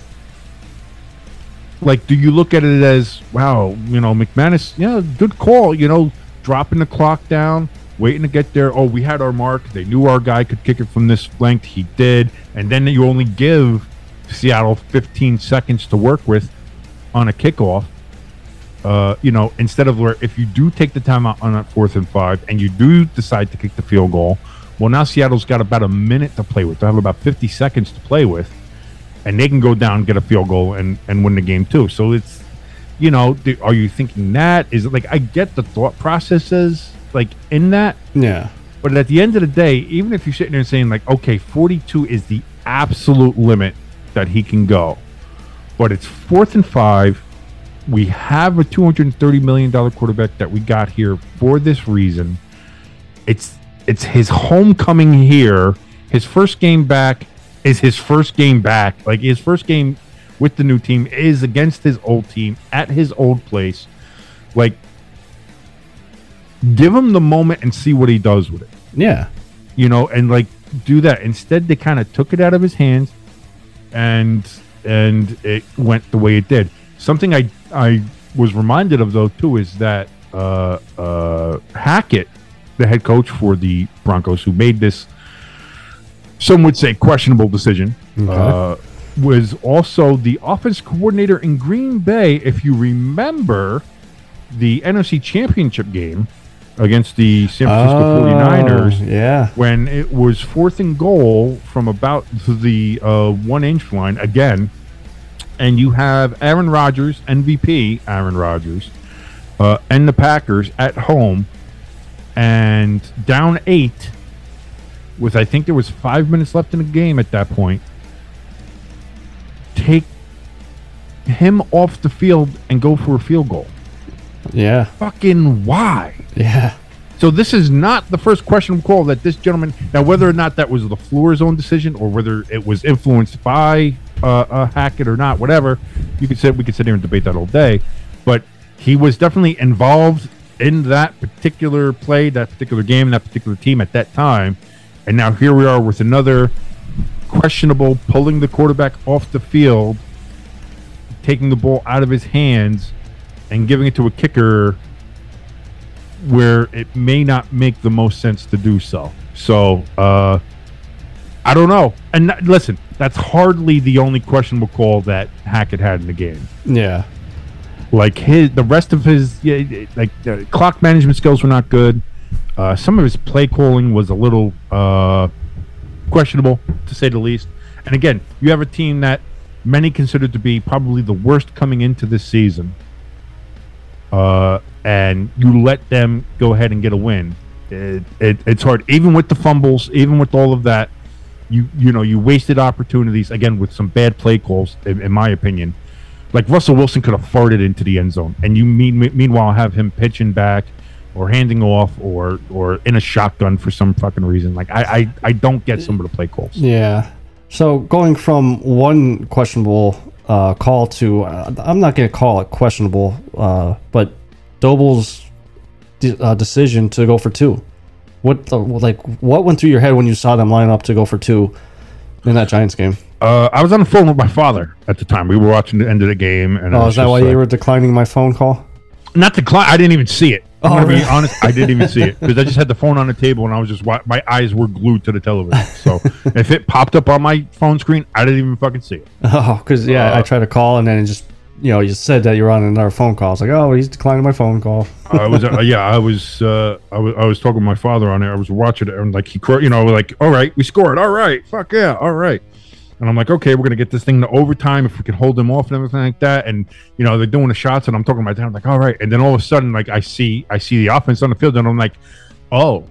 like, do you look at it as, wow, you know, McManus, yeah, good call, you know, dropping the clock down, waiting to get there. Oh, we had our mark. They knew our guy could kick it from this length. He did. And then you only give Seattle 15 seconds to work with on a kickoff uh, you know, instead of where if you do take the time out on that fourth and five and you do decide to kick the field goal, well, now Seattle's got about a minute to play with. They have about 50 seconds to play with, and they can go down, get a field goal, and, and win the game too. So it's, you know, th- are you thinking that? Is it like, I get the thought processes like in that, Yeah. but at the end of the day, even if you're sitting there saying like, okay, 42 is the absolute limit that he can go, but it's fourth and five. We have a 230 million dollar quarterback that we got here for this reason. It's it's his homecoming here. His first game back is his first game back. Like his first game with the new team is against his old team at his old place. Like give him the moment and see what he does with it Yeah. you know, and like do that. Instead, they kind of took it out of his hands, and and it went the way it did. Something I I was reminded of though too is that uh, uh, Hackett, the head coach for the Broncos, who made this, some would say questionable decision, uh, was also the offense coordinator in Green Bay. If you remember the NFC Championship game against the San Francisco 49ers, Oh, Yeah. when it was fourth and goal from about the uh, one inch line again, and you have Aaron Rodgers, MVP Aaron Rodgers, uh, and the Packers at home, and down eight, with I think there was five minutes left in the game at that point. Take him off the field and go for a field goal. Yeah. Fucking why? Yeah. So this is not the first question call that this gentleman. Now, whether or not that was LaFleur's own decision, or whether it was influenced by uh, uh, Hackett or not, whatever, you could sit. We could sit here and debate that all day. But he was definitely involved in that particular play, that particular game, that particular team at that time. And now here we are with another questionable pulling the quarterback off the field, taking the ball out of his hands, and giving it to a kicker where it may not make the most sense to do so. So uh, I don't know. And that- listen, that's hardly the only questionable call that Hackett had in the game. Yeah. Like his, the rest of his, yeah, like uh, clock management skills were not good. Uh, some of his play calling was a little uh, questionable, to say the least. And again, you have a team that many consider to be probably the worst coming into this season, uh, and you let them go ahead and get a win. It, it, it's hard, even with the fumbles, even with all of that. You you know you wasted opportunities again with some bad play calls, in, in my opinion. Like Russell Wilson could have farted into the end zone, and you mean, meanwhile have him pitching back or handing off or or in a shotgun for some fucking reason. Like I I, I don't get some of the play calls. Yeah. So going from one questionable uh, call to, uh, I'm not going to call it questionable, uh, but Doble's de- uh, decision to go for two. What the, like what went through your head when you saw them line up to go for two in that Giants game? Uh, I was on the phone with my father at the time. We were watching the end of the game, and Oh, was is that why like- you were declining my phone call? Not decline? I didn't even see it. I'm Oh, gonna be honest, I didn't even see it because I just had the phone on the table and I was just my eyes were glued to the television. So if it popped up on my phone screen, I didn't even fucking see it. Oh, because yeah, I Uh, tried to call and then it just you know you said that you were on another phone call. It's like, oh, he's declining my phone call. I was, uh, yeah, I was, uh, I was, I was talking to my father on it. I was watching it, and like he, you know, like, all right, we scored, all right, fuck yeah, all right. And I'm like, okay, we're gonna get this thing to overtime if we can hold them off and everything like that. And you know, they're doing the shots, and I'm talking to my dad. I'm like, all right. And then all of a sudden, like, I see, I see the offense on the field, and I'm like, oh,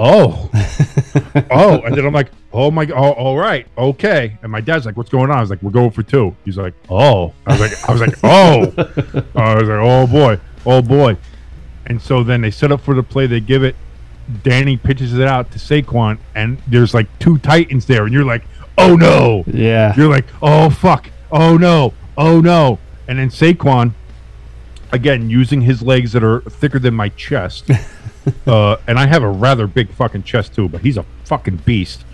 oh, oh. And then I'm like, oh my, oh, all right, okay. And my dad's like, what's going on? I was like, we're going for two. He's like, oh. I was like, I was like, oh. I was like, oh boy, oh boy. And so then they set up for the play. They give it. Danny pitches it out to Saquon, and there's like two Titans there, and you're like, oh no. Yeah. You're like, oh fuck, oh no, oh no. And then Saquon, again, using his legs that are thicker than my chest, uh, and I have a rather big fucking chest too, but he's a fucking beast.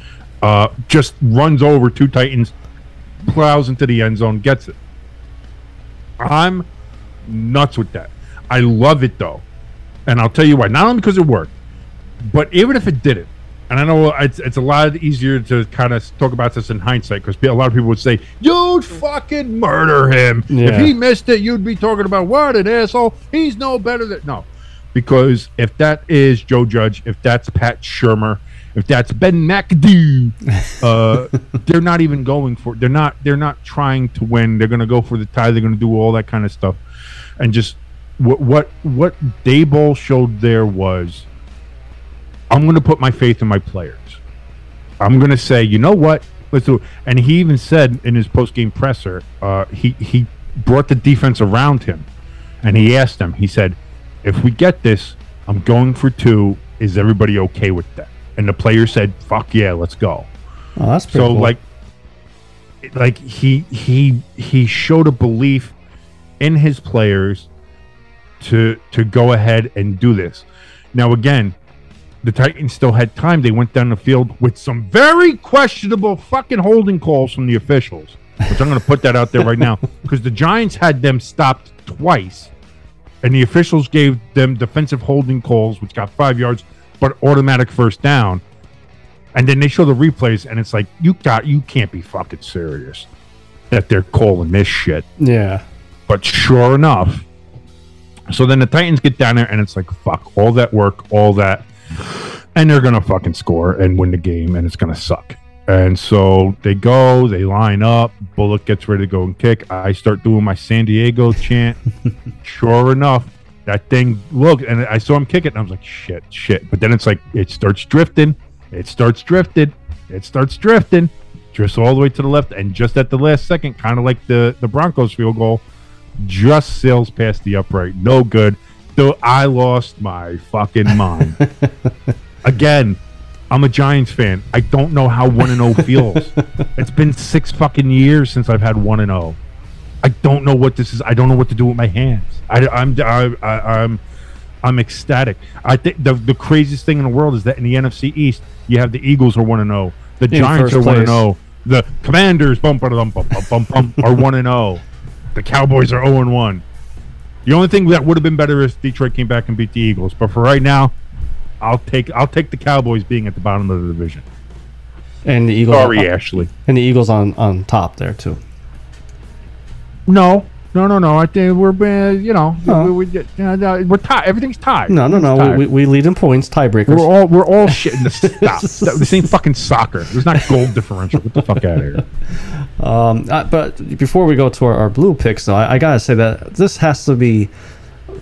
Uh, just runs over two Titans, plows into the end zone, gets it. I'm nuts with that. I love it though, and I'll tell you why. Not only because it worked, but even if it didn't, and I know it's, it's a lot easier to kind of talk about this in hindsight because a lot of people would say, you'd fucking murder him. Yeah. If he missed it, you'd be talking about, what an asshole. He's no better than. No. Because if that is Joe Judge, if that's Pat Shurmur, if that's Ben McAdoo, uh, they're not even going for. They're not. They're not trying to win. They're going to go for the tie. They're going to do all that kind of stuff, and just what what what Daboll showed there was I'm going to put my faith in my players. I'm going to say, you know what? Let's do it. And he even said in his post game presser, uh, he he brought the defense around him, and he asked them. He said, "If we get this, I'm going for two. Is everybody okay with that?" And the player said, "Fuck yeah, let's go." Oh, that's so cool. like like he he he showed a belief in his players to to go ahead and do this now again the titans still had time they went down the field with some very questionable fucking holding calls from the officials which i'm going to put that out there right now because the giants had them stopped twice and the officials gave them defensive holding calls which got five yards but automatic first down and then they show the replays, and it's like you got you can't be fucking serious that they're calling this shit. yeah. But sure enough, so then the Titans get down there, and it's like fuck all that work, all that, and they're gonna fucking score and win the game, and it's gonna suck. And so they go, they line up. Bullock gets ready to go and kick. I start doing my San Diego chant. sure enough, that thing look, and I saw him kick it, and I was like, shit, shit. But then it's like it starts drifting, it starts drifting, it starts drifting, drifts all the way to the left, and just at the last second, kind of like the the Broncos field goal, just sails past the upright. No good. Though I lost my fucking mind. Again, I'm a Giants fan. I don't know how one and zero oh feels. It's been six fucking years since I've had one and zero. I don't know what this is. I don't know what to do with my hands. I, I'm I, I, I'm I'm ecstatic. I think the the craziest thing in the world is that in the NFC East, you have the Eagles are one and zero, the Giants are one and place. zero, the Commanders bum bum bum bum bum bum are one and zero, the Cowboys are zero and one. The only thing that would have been better if Detroit came back and beat the Eagles. But for right now, I'll take I'll take the Cowboys being at the bottom of the division. And the Eagles. Sorry, Ashley. And the Eagles on on top there too. No, no, no, no. I think we're uh, you know No. we, we, uh, no, we're tied. Everything's tied. No, no, no. Everything's We, tied. we, we lead in points, tiebreakers. We're all we're all shitting the stop. This ain't fucking soccer. There's not goal differential. Get the fuck out of here. Um, uh, but before we go to our, our blue picks, though, I, I gotta say that this has to be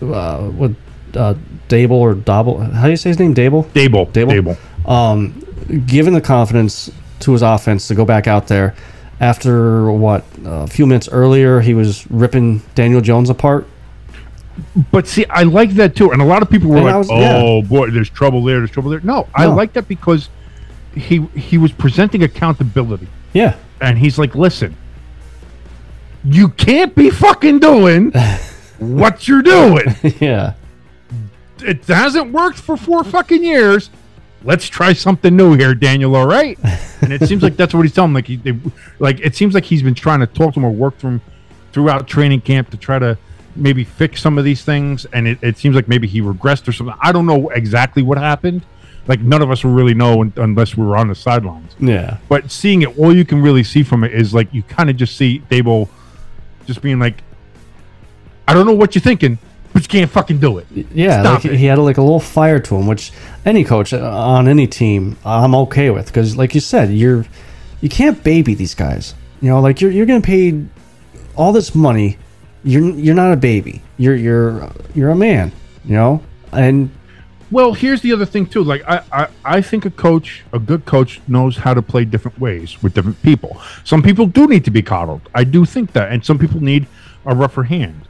uh, what uh, Dable or Dobble. How do you say his name? Dable. Dable, Dable? Dable. Um, given the confidence to his offense to go back out there after what a few minutes earlier he was ripping Daniel Jones apart. But see, I like that too. And a lot of people were And like, was- "Oh boy, there's trouble there. There's trouble there." No, I like that because he he was presenting accountability, Yeah, and he's like, "Listen, you can't be fucking doing what you're doing. yeah, It hasn't worked for four fucking years. Let's try something new here, Daniel. All right." And it seems like that's what he's telling. him. Like he, they, like it seems like he's been trying to talk to him or work through him throughout training camp to try to maybe fix some of these things. And it, it seems like maybe he regressed or something. I don't know exactly what happened. Like none of us will really know unless we were on the sidelines. yeah, But seeing it, all you can really see from it is like you kind of just see Daboll just being like, "I don't know what you're thinking, but you can't fucking do it." yeah. Stop like it. he had like a little fire to him, which any coach uh, on any team I'm okay with because, like you said, you're you can't baby these guys. You know, like you're you're getting paid all this money. You're you're not a baby. You're you're you're a man. You know, and Well, here's the other thing too. Like I, I, I think a coach, a good coach, knows how to play different ways with different people. Some people do need to be coddled. I do think that, and some people need a rougher hand.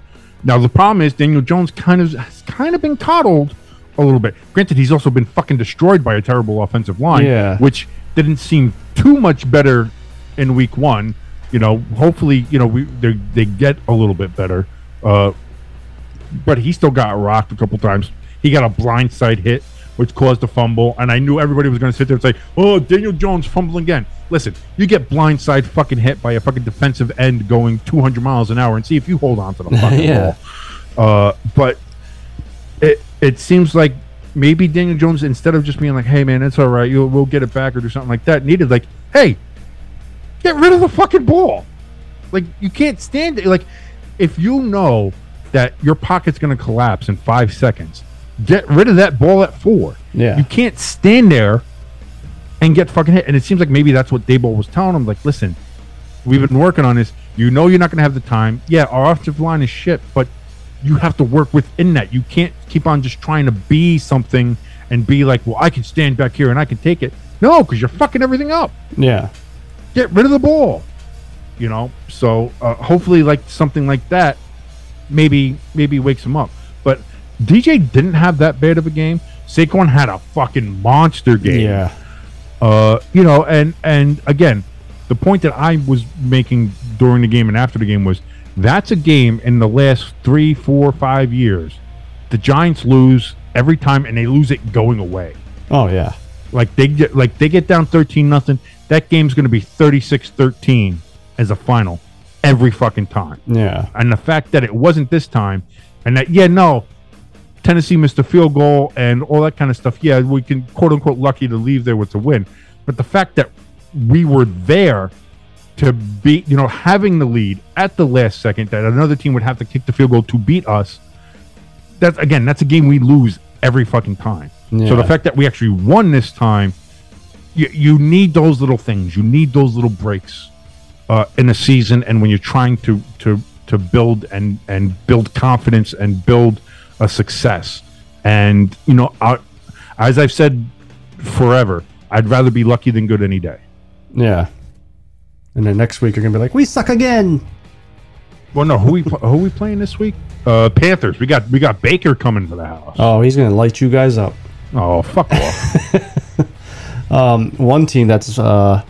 Now the problem is Daniel Jones kind of has kind of been coddled a little bit. Granted, he's also been fucking destroyed by a terrible offensive line, Yeah. which didn't seem too much better in week one. You know, hopefully, you know, we they they get a little bit better. Uh, but he still got rocked a couple times. He got a blindside hit, which caused a fumble, and I knew everybody was going to sit there and say, "Oh, Daniel Jones fumbling again." Listen, you get blindside fucking hit by a fucking defensive end going 200 miles an hour, and see if you hold on to the fucking Yeah. ball. Uh, but it it seems like maybe Daniel Jones, instead of just being like, "Hey, man, it's all right, you'll, we'll get it back," or do something like that, needed like, "Hey, get rid of the fucking ball." Like you can't stand it. Like if you know that your pocket's going to collapse in five seconds, get rid of that ball at four. Yeah. You can't stand there and get fucking hit. And it seems like maybe that's what Daboll was telling him. Like, listen, we've been working on this. You know you're not going to have the time. Yeah, our offensive line is shit, but you have to work within that. You can't keep on just trying to be something and be like, well, I can stand back here and I can take it. No, because you're fucking everything up yeah, get rid of the ball. You know, so uh, hopefully, like something like that, maybe maybe wakes him up. DJ didn't have that bad of a game. Saquon had a fucking monster game. yeah, Uh, you know, and and again, the point that I was making during the game and after the game was that's a game in the last three, four, five years. The Giants lose every time, and they lose it going away. oh yeah, Like they get like they get down 13 nothing. That game's going to be 36-13 as a final every fucking time. yeah, And the fact that it wasn't this time and that yeah, no, Tennessee missed a field goal and all that kind of stuff. Yeah, we can quote unquote lucky to leave there with a win. But the fact that we were there to beat, you know, having the lead at the last second that another team would have to kick the field goal to beat us. That's again, that's a game we lose every fucking time. So the fact that we actually won this time, you, you need those little things. You need those little breaks uh, in a season, and when you're trying to to to build and and build confidence and build a success. And you know, I, as I've said forever, I'd rather be lucky than good any day. yeah. And then next week you're gonna be like, we suck again. Well, no, who we pl- who we playing this week? Uh, Panthers. We got we got Baker coming to the house. Oh, he's gonna light you guys up. Oh, fuck off! Um, one team that's uh,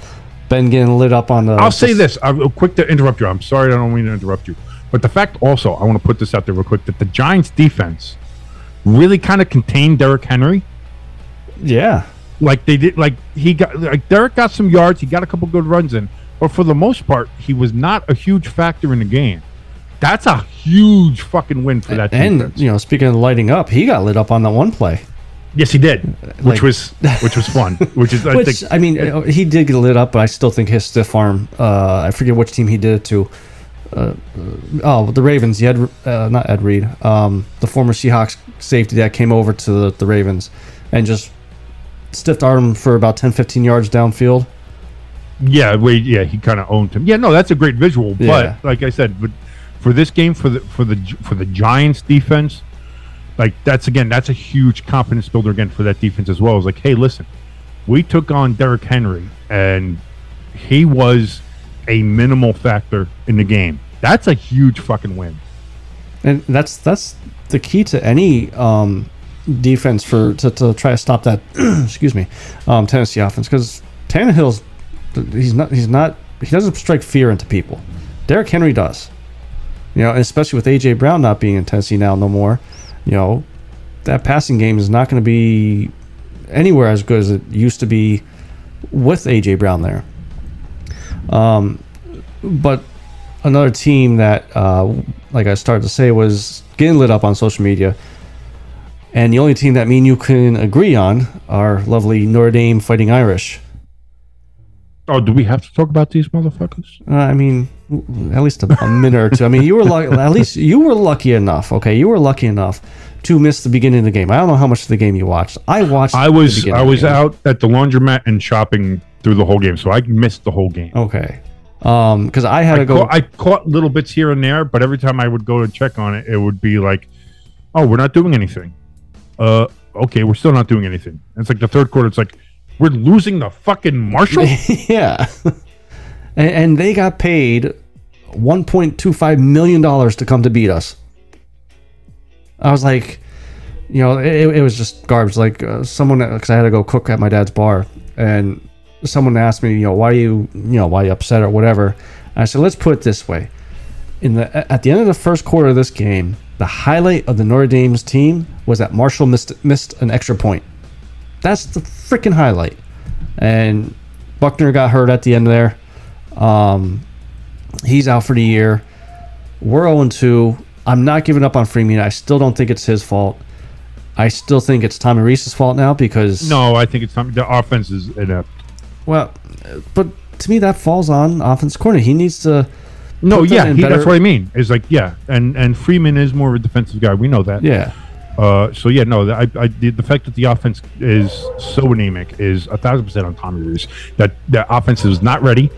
been getting lit up on the. I'll say this. I'm quick to interrupt you. I'm sorry. I don't mean to interrupt you. But the fact also, I want to put this out there real quick, that the Giants defense really kind of contained Derrick Henry. Yeah, Like they did, like he got, like Derrick got some yards. He got a couple good runs in, but for the most part, he was not a huge factor in the game. That's a huge fucking win for that team. and defense. you know, speaking of lighting up, he got lit up on that one play. yes, he did, which like- was which was fun. Which is I Which think I mean, uh, he did get lit up, but I still think his stiff arm. Uh, I forget which team he did it to. Uh, uh, oh, the Ravens. He had uh, not Ed Reed, um, the former Seahawks safety that came over to the, the Ravens and just stiffed arm for about 10, 15 yards downfield. Yeah, wait, yeah, he kind of owned him. Yeah, no, that's a great visual. Yeah. But like I said, but for this game, for the for the for the Giants defense, like that's again, that's a huge confidence builder again for that defense as well. It's like, hey, listen, we took on Derrick Henry, and he was a minimal factor in the game. That's a huge fucking win. And that's that's the key to any um, defense for to, to try to stop that. excuse me, um, Tennessee offense because Tannehill's he's not he's not he doesn't strike fear into people. Derrick Henry does, you know, especially with AJ Brown not being in Tennessee now no more. You know, that passing game is not going to be anywhere as good as it used to be with AJ Brown there. Um, but another team that, uh, like I started to say, was getting lit up on social media. And the only team that me and you can agree on are lovely Notre Dame Fighting Irish. Oh, do we have to talk about these motherfuckers? Uh, I mean, at least a, a minute or two. I mean, you were lucky. At least you were lucky enough. Okay, you were lucky enough to miss the beginning of the game. I don't know how much of the game you watched. I watched. I was I was out at the laundromat and shopping through the whole game, so I missed the whole game. Okay, um, because I had to go. caught, I caught little bits here and there, but every time I would go to check on it, it would be like, "Oh, we're not doing anything." Uh, okay, we're still not doing anything. And it's like the third quarter. It's like we're losing the fucking Marshall. yeah, and, and they got paid 1.25 million dollars to come to beat us. I was like, you know, it, it was just garbage. Like uh, someone, because I had to go cook at my dad's bar, and someone asked me, you know, why are you, you know, why you upset or whatever. And I said, let's put it this way: in the at the end of the first quarter of this game, the highlight of the Notre Dame's team was that Marshall missed missed an extra point. That's the freaking highlight. And Buchner got hurt at the end there. Um, he's out for the year. We're 0 2. I'm not giving up on Freeman. I still don't think it's his fault. I still think it's Tommy Rees's fault now because no, I think it's time. The offense is inept. Well, uh, but to me that falls on offense corner. He needs to No, yeah, he, that's what I mean. Is like, yeah, and and Freeman is more of a defensive guy. We know that. yeah. Uh, so yeah, no, I, I the, the fact that the offense is so anemic is a thousand percent on Tommy Rees. That that offense is not ready.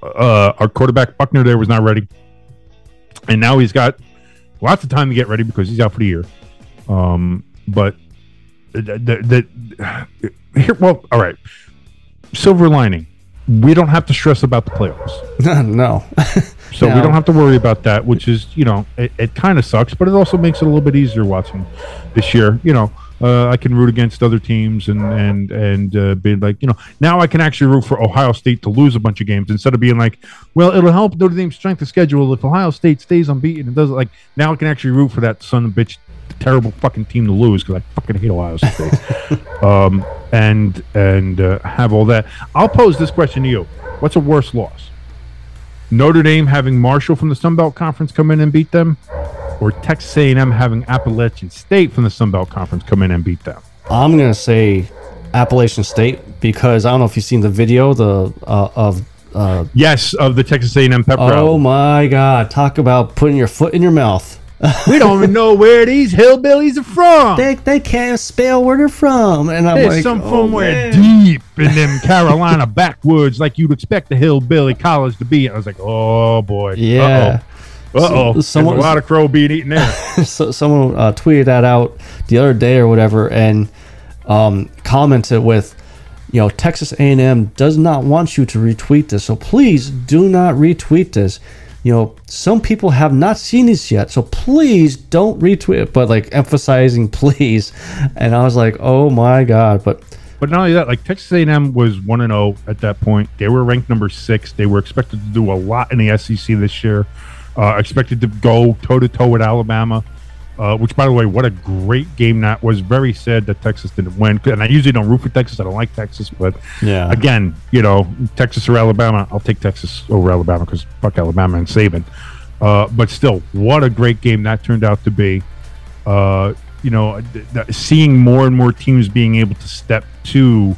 Uh, our quarterback Buchner there was not ready, and now he's got lots of time to get ready because he's out for the year. Um, but the, the, the here, well, all right. Silver lining, we don't have to stress about the playoffs. no. So we don't have to worry about that, which is, you know, it, it kind of sucks, but it also makes it a little bit easier watching this year. You know, uh, I can root against other teams and and and uh, be like, you know, now I can actually root for Ohio State to lose a bunch of games instead of being like, well, it'll help Notre Dame's strength of schedule if Ohio State stays unbeaten and does like now I can actually root for that son of a bitch terrible fucking team to lose because I fucking hate Ohio State. um, and and uh, have all that. I'll pose this question to you: What's a worse loss? Notre Dame having Marshall from the Sun Belt Conference come in and beat them, or Texas A&M having Appalachian State from the Sun Belt Conference come in and beat them? I'm gonna say Appalachian State because I don't know if you've seen the video the uh, of uh, Yes, of the Texas A&M pep rally. oh my god talk about putting your foot in your mouth We don't even know where these hillbillies are from. they, they can't spell where they're from. And I'm There's like some oh, somewhere deep in them Carolina backwoods, like you'd expect the hillbilly college to be. I was like, oh boy, yeah. Uh oh, So- there's a lot of crow being eaten there. so, someone uh, tweeted that out the other day or whatever and um, commented with you know texas a&m does not want you to retweet this. So please do not retweet this you know some people have not seen this yet so please don't retweet it but like emphasizing please and i was like oh my god but But not only that, like Texas A&M was one and zero at that point. They were ranked number six. They were expected to do a lot in the SEC this year. Uh, expected to go toe to toe with Alabama. Uh, which, by the way, what a great game that was. Very sad that Texas didn't win. And I usually don't root for Texas. I don't like Texas, but Yeah. again, you know, Texas or Alabama, I'll take Texas over Alabama because fuck Alabama and Saban. Uh, but still, what a great game that turned out to be. Uh, you know, th- th- seeing more and more teams being able to step to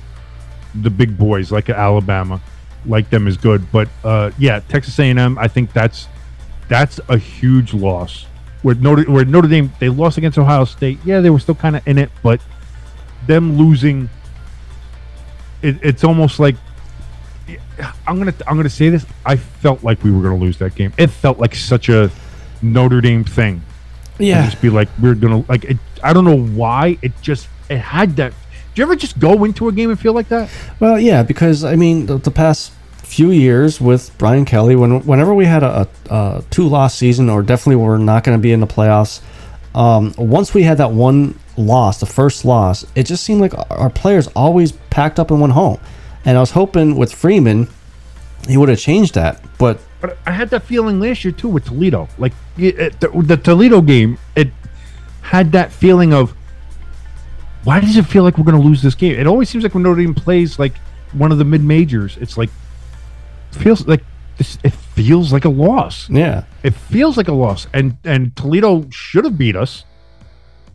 the big boys like Alabama, like them is good. But uh, yeah, Texas A&M, I think that's that's a huge loss. Where Notre, where Notre Dame they lost against Ohio State. Yeah, they were still kind of in it, but them losing, it, it's almost like I'm gonna I'm gonna say this. I felt like we were gonna lose that game. It felt like such a Notre Dame thing. Yeah. To just be like we're gonna like it. I don't know why it just it had that. Do you ever just go into a game and feel like that? Well, yeah, because I mean, the, the past few years with Brian Kelly, when whenever we had a, a, two loss season, or definitely we're not going to be in the playoffs. Um, once we had that one loss, the first loss, it just seemed like our- players always packed up and went home. And I was hoping with Freeman, he would have changed that. But But I had that feeling last year too with Toledo. Like it- the, the Toledo game, it had that feeling of why does it feel like we're going to lose this game? It always seems like when Notre Dame plays like one of the mid majors, it's like feels like this. It feels like a loss. yeah, It feels like a loss, and and Toledo should have beat us.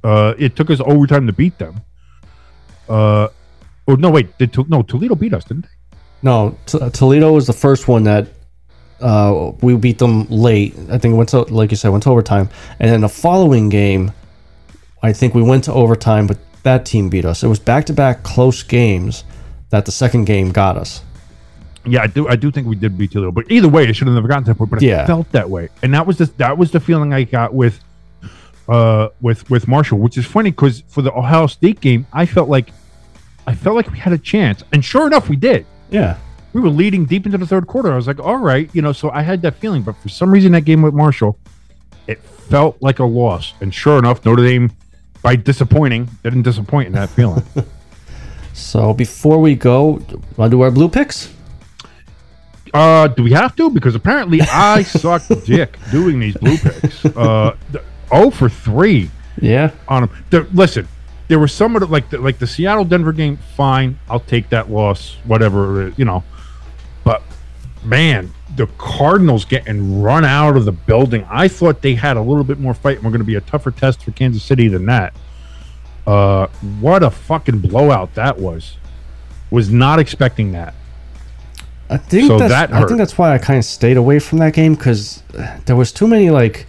Uh, it took us overtime to beat them. Uh, oh no, wait, they took no Toledo beat us, didn't they? no, T- Toledo was the first one that uh, we beat them late. I think it went to, like you said, went to overtime. And then the following game, I think we went to overtime, but that team beat us. It was back to back close games that the second game got us. Yeah, I do. I do think we did beat Toledo, but either way, it should have never gotten to that point. But Yeah. it felt that way, and that was the that was the feeling I got with, uh, with with Marshall, which is funny because for the Ohio State game, I felt like, I felt like we had a chance, and sure enough, we did. Yeah. We were leading deep into the third quarter. I was like, all right, you know. So I had that feeling, but for some reason, that game with Marshall, it felt like a loss, and sure enough, Notre Dame, by disappointing, didn't disappoint in that feeling. So before we go, want to do our blue picks? Uh, do we have to? Because apparently I suck dick doing these blue picks. Uh, oh for three Yeah. on them. Listen, there were some of the like the, like the Seattle Denver game. Fine, I'll take that loss, whatever you know. But man, the Cardinals getting run out of the building. I thought they had a little bit more fight and we're going to be a tougher test for Kansas City than that. Uh, what a fucking blowout that was. Was not expecting that. I think So that's, that I think that's why I kind of stayed away from that game because there was too many like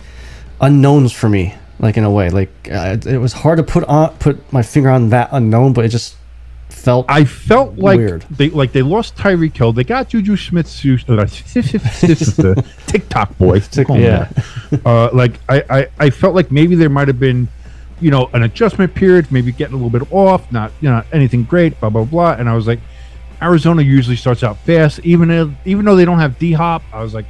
unknowns for me. Like in a way, like uh, it was hard to put on put my finger on that unknown, but it just felt I felt like Weird. they like they lost Tyreek Hill. They got Juju Smith TikTok boy. Tick- yeah. Uh, like I, I, I felt like maybe there might have been, you know, an adjustment period, maybe getting a little bit off, not you know anything great, blah blah blah. And I was like, Arizona usually starts out fast, even if, even though they don't have D Hop. I was like,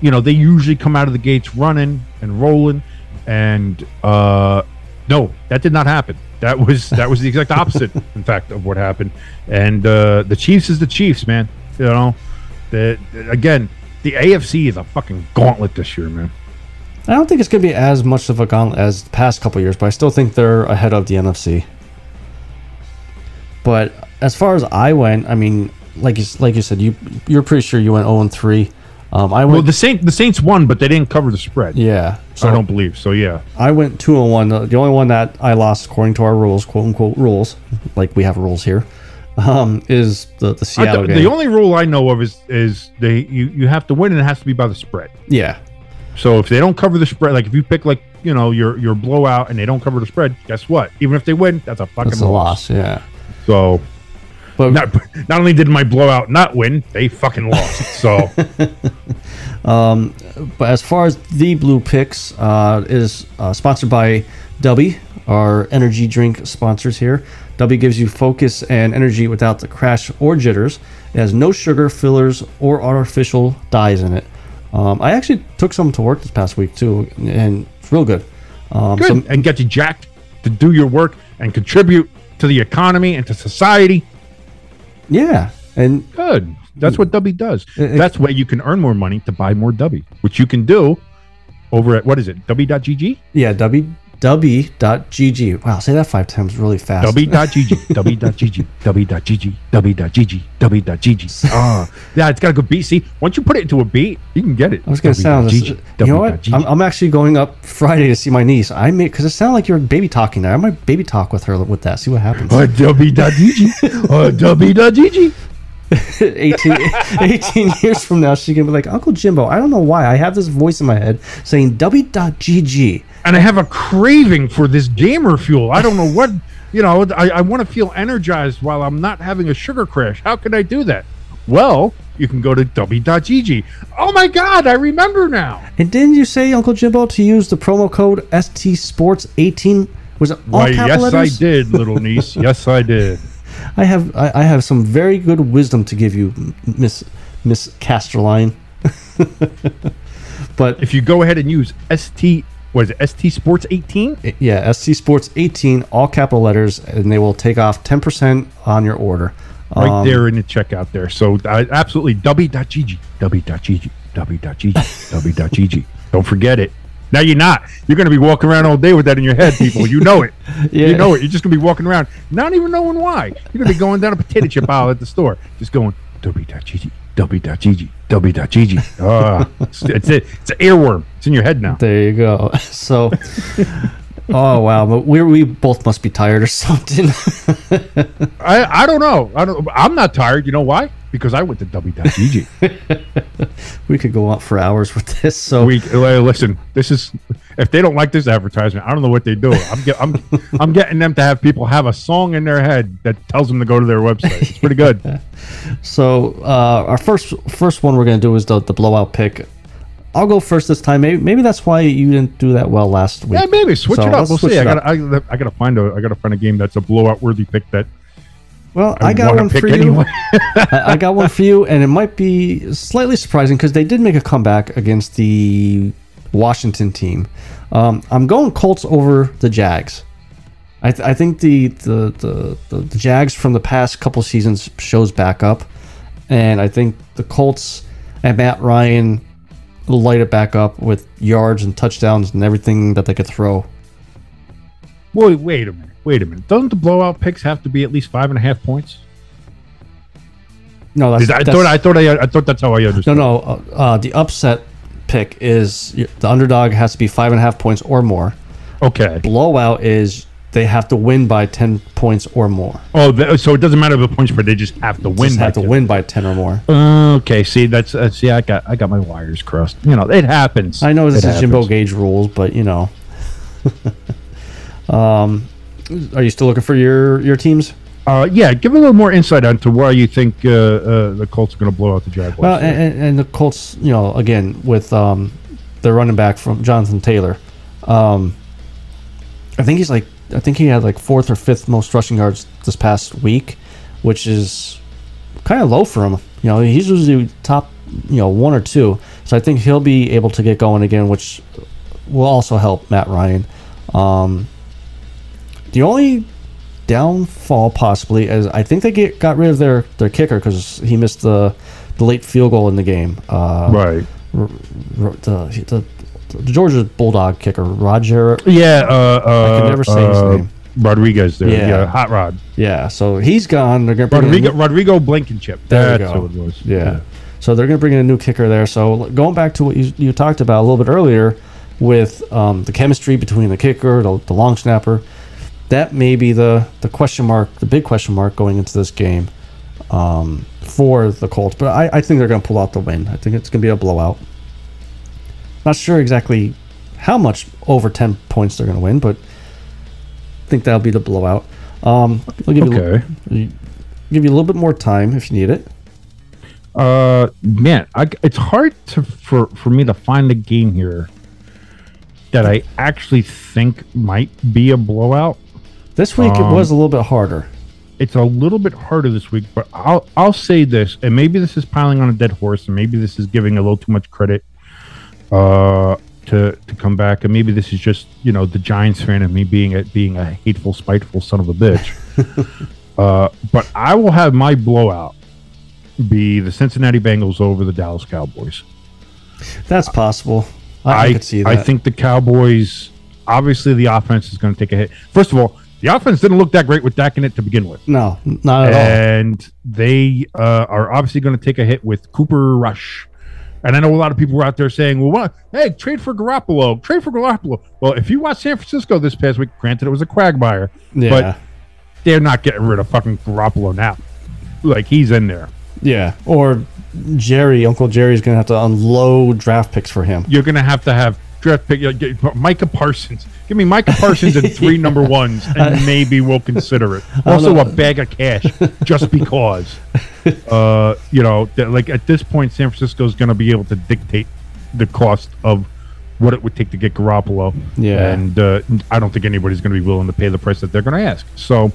you know, they usually come out of the gates running and rolling, and uh, no, that did not happen. That was that was the exact opposite, in fact, of what happened. And uh, the Chiefs is the Chiefs, man. You know, the again, the AFC is a fucking gauntlet this year, man. I don't think it's gonna be as much of a gauntlet as the past couple years, but I still think they're ahead of the NFC. But as far as I went, I mean, like you like you said, you you're pretty sure you went 0 and 3. Um, I Well, went the Saint the Saints won, but they didn't cover the spread. yeah. I don't believe so. Yeah, I went two and one. The only one that I lost according to our rules, quote unquote rules, like we have rules here, um, is the the I Seattle game. the only rule I know of is is they you, you have to win and it has to be by the spread. yeah, So if they don't cover the spread, like if you pick like you know your your blowout and they don't cover the spread, guess what? Even if they win, that's a fucking that's loss. loss. Yeah, So but not not only did my blowout not win, they fucking lost. So but as far as the blue picks, uh, is uh, sponsored by Dubby, our energy drink sponsors here. Dubby gives you focus and energy without the crash or jitters. It has no sugar, fillers, or artificial dyes in it. Um, I actually took some to work this past week too, and it's real good. Um, good some- and get you jacked to do your work and contribute to the economy and to society. Yeah, and Good. That's what Dubby does. It- That's why you can earn more money to buy more Dubby, which you can do over at what is it? W.gg? Yeah, W w.gg. Wow, say that five times really fast. W.gg, W.gg, W.gg, W.gg, W.gg. Ah, yeah, it's got a good beat. See, once you put it into a beat, you can get it. I was gonna sound this. You know what? I'm, I'm actually going up Friday to see my niece. I may because it sounded like you're baby talking there. I might baby talk with her with that. See what happens. Uh, W.gg, uh, W.gg. 18, 18 years from now, she's gonna be like, Uncle Jimbo. I don't know why. I have this voice in my head saying w.gg. and I have a craving for this gamer fuel. I don't know what, you know, I, I want to feel energized while I'm not having a sugar crash. How can I do that? Well, you can go to w.gg. Oh my God, I remember now. And didn't you say, Uncle Jimbo, to use the promo code ST Sports 18? Was it all Why, yes, letters? I did, little niece. yes, I did. I have I, I have some very good wisdom to give you, Miss Miss Casterline. but If you go ahead and use ST, was it ST Sports 18? yeah, SC Sports 18, all capital letters, and they will take off 10% on your order. Right Um, there in the checkout there. So uh, absolutely, w.gg, w.gg, w.gg, w.gg. Don't forget it. Now you're not. You're going to be walking around all day with that in your head, people. You know it. Yeah. You know it. You're just going to be walking around, not even knowing why. You're going to be going down a potato chip aisle at the store, just going w.gg, w.gg, w.gg. Ah, it's, it's it. It's an earworm. It's in your head now. There you go. So, oh wow, but we we both must be tired or something. I, I don't know. I don't. I'm not tired. You know why? Because I went to w.gg. we could go on for hours with this. So we listen. This is if they don't like this advertisement, I don't know what they do. I'm get, I'm I'm getting them to have people have a song in their head that tells them to go to their website. It's pretty good. So uh, our first first one we're gonna do is the, the blowout pick. I'll go first this time. Maybe maybe that's why you didn't do that well last week. Yeah, maybe switch So it up. We'll see. I up. I, I gotta find a I gotta find a game that's a blowout worthy pick that Well, I, I got one for you. anyway. I, I got one for you, and it might be slightly surprising because they did make a comeback against the Washington team. Um, I'm going Colts over the Jags. I, th- I think the the, the the the Jags from the past couple seasons shows back up, and I think the Colts and Matt Ryan light it back up with yards and touchdowns and everything that they could throw. Wait, wait a minute. Wait a minute. Doesn't the blowout picks have to be at least five and a half points? No, that's, I that's- thought I thought I, I thought that's how I No, understood. no. Uh, uh, the upset pick is the underdog has to be five and a half points or more. Okay. Blowout is they have to win by ten points or more. Oh, so it doesn't matter the points, but they just have to win. Just by have to two. win by ten or more. Okay. See, that's uh, see, I got I got my wires crossed. You know, it happens. I know this It is Jimbo. Gauge rules, but you know. um, are you still looking for your your teams? Uh, yeah, give a little more insight onto why you think uh, uh, the Colts are going to blow out the Jaguars. Well, and, and- and the Colts, you know, again with um, their running back from Jonathan Taylor. Um, I think he's like, I think he had like fourth or fifth most rushing yards this past week, which is kind of low for him. You know, he's usually top, you know, one or two. So I think he'll be able to get going again, which will also help Matt Ryan. Um, the only downfall possibly is I think they get got rid of their their kicker because he missed the the late field goal in the game. Uh, right. r- r- the, the the Georgia Bulldog kicker Roger. Yeah. Uh, uh, I can never say his uh, name. Rodriguez there. Yeah. Yeah. Hot Rod. Yeah, so he's gone. They're gonna bring in Rodrigo. new- Rodrigo Blankenship. There you go. who it was. Yeah. So they're going to bring in a new kicker there. So going back to what you, you talked about a little bit earlier with um, the chemistry between the kicker, the, the long snapper, that may be the, the question mark, the big question mark going into this game um, for the Colts. But I, I think they're going to pull out the win. I think it's going to be a blowout. Not sure exactly how much over 10 points they're going to win, but I think that'll be the blowout. Um, I'll give you, Okay. give you a little bit more time if you need it. Uh, man, I, it's hard to for for me to find a game here that I actually think might be a blowout. This week it Um, was a little bit harder. It's a little bit harder this week, but I'll I'll say this, and maybe this is piling on a dead horse, and maybe this is giving a little too much credit uh, to to come back, and maybe this is just you know the Giants fan of me being a being a hateful, spiteful son of a bitch. uh, but I will have my blowout be the Cincinnati Bengals over the Dallas Cowboys. That's possible. I, I, could see that. I think the Cowboys obviously the offense is going to take a hit. First of all, the offense didn't look that great with Dak in it to begin with. No, not at all. and they uh, are obviously going to take a hit with Cooper Rush. And I know a lot of people were out there saying, "Well, what? Hey, trade for Garoppolo, trade for Garoppolo." Well, if you watch San Francisco this past week, granted it was a Quagmire, Yeah. but they're not getting rid of fucking Garoppolo now. Like he's in there. Yeah. Or Jerry, Uncle Jerry's gonna have to unload draft picks for him. You're going to have to have draft pick. uh, Micah Parsons. Give me Micah Parsons and three number ones, and maybe we'll consider it. Also, a bag of cash, just because. Uh, you know, that, like at this point, San Francisco is going to be able to dictate the cost of what it would take to get Garoppolo. Yeah. and uh, I don't think anybody's going to be willing to pay the price that they're going to ask. So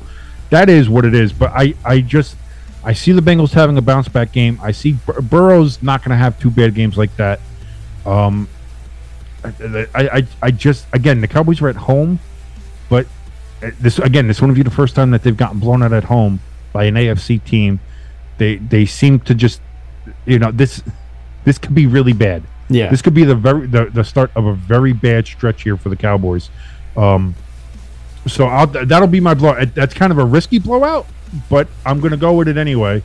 that is what it is. But I, I just, I see the Bengals having a bounce back game. I see Bur- Burrow's not going to have two bad games like that. Um, I, I, I just again the Cowboys were at home, but uh, this again this wouldn't be the first time that they've gotten blown out at home by an AFC team. They they seem to just you know this this could be really bad. Yeah. This could be the very the, the start of a very bad stretch here for the Cowboys. Um, so I'll, that'll be my blow. That's kind of a risky blowout, but I'm going to go with it anyway,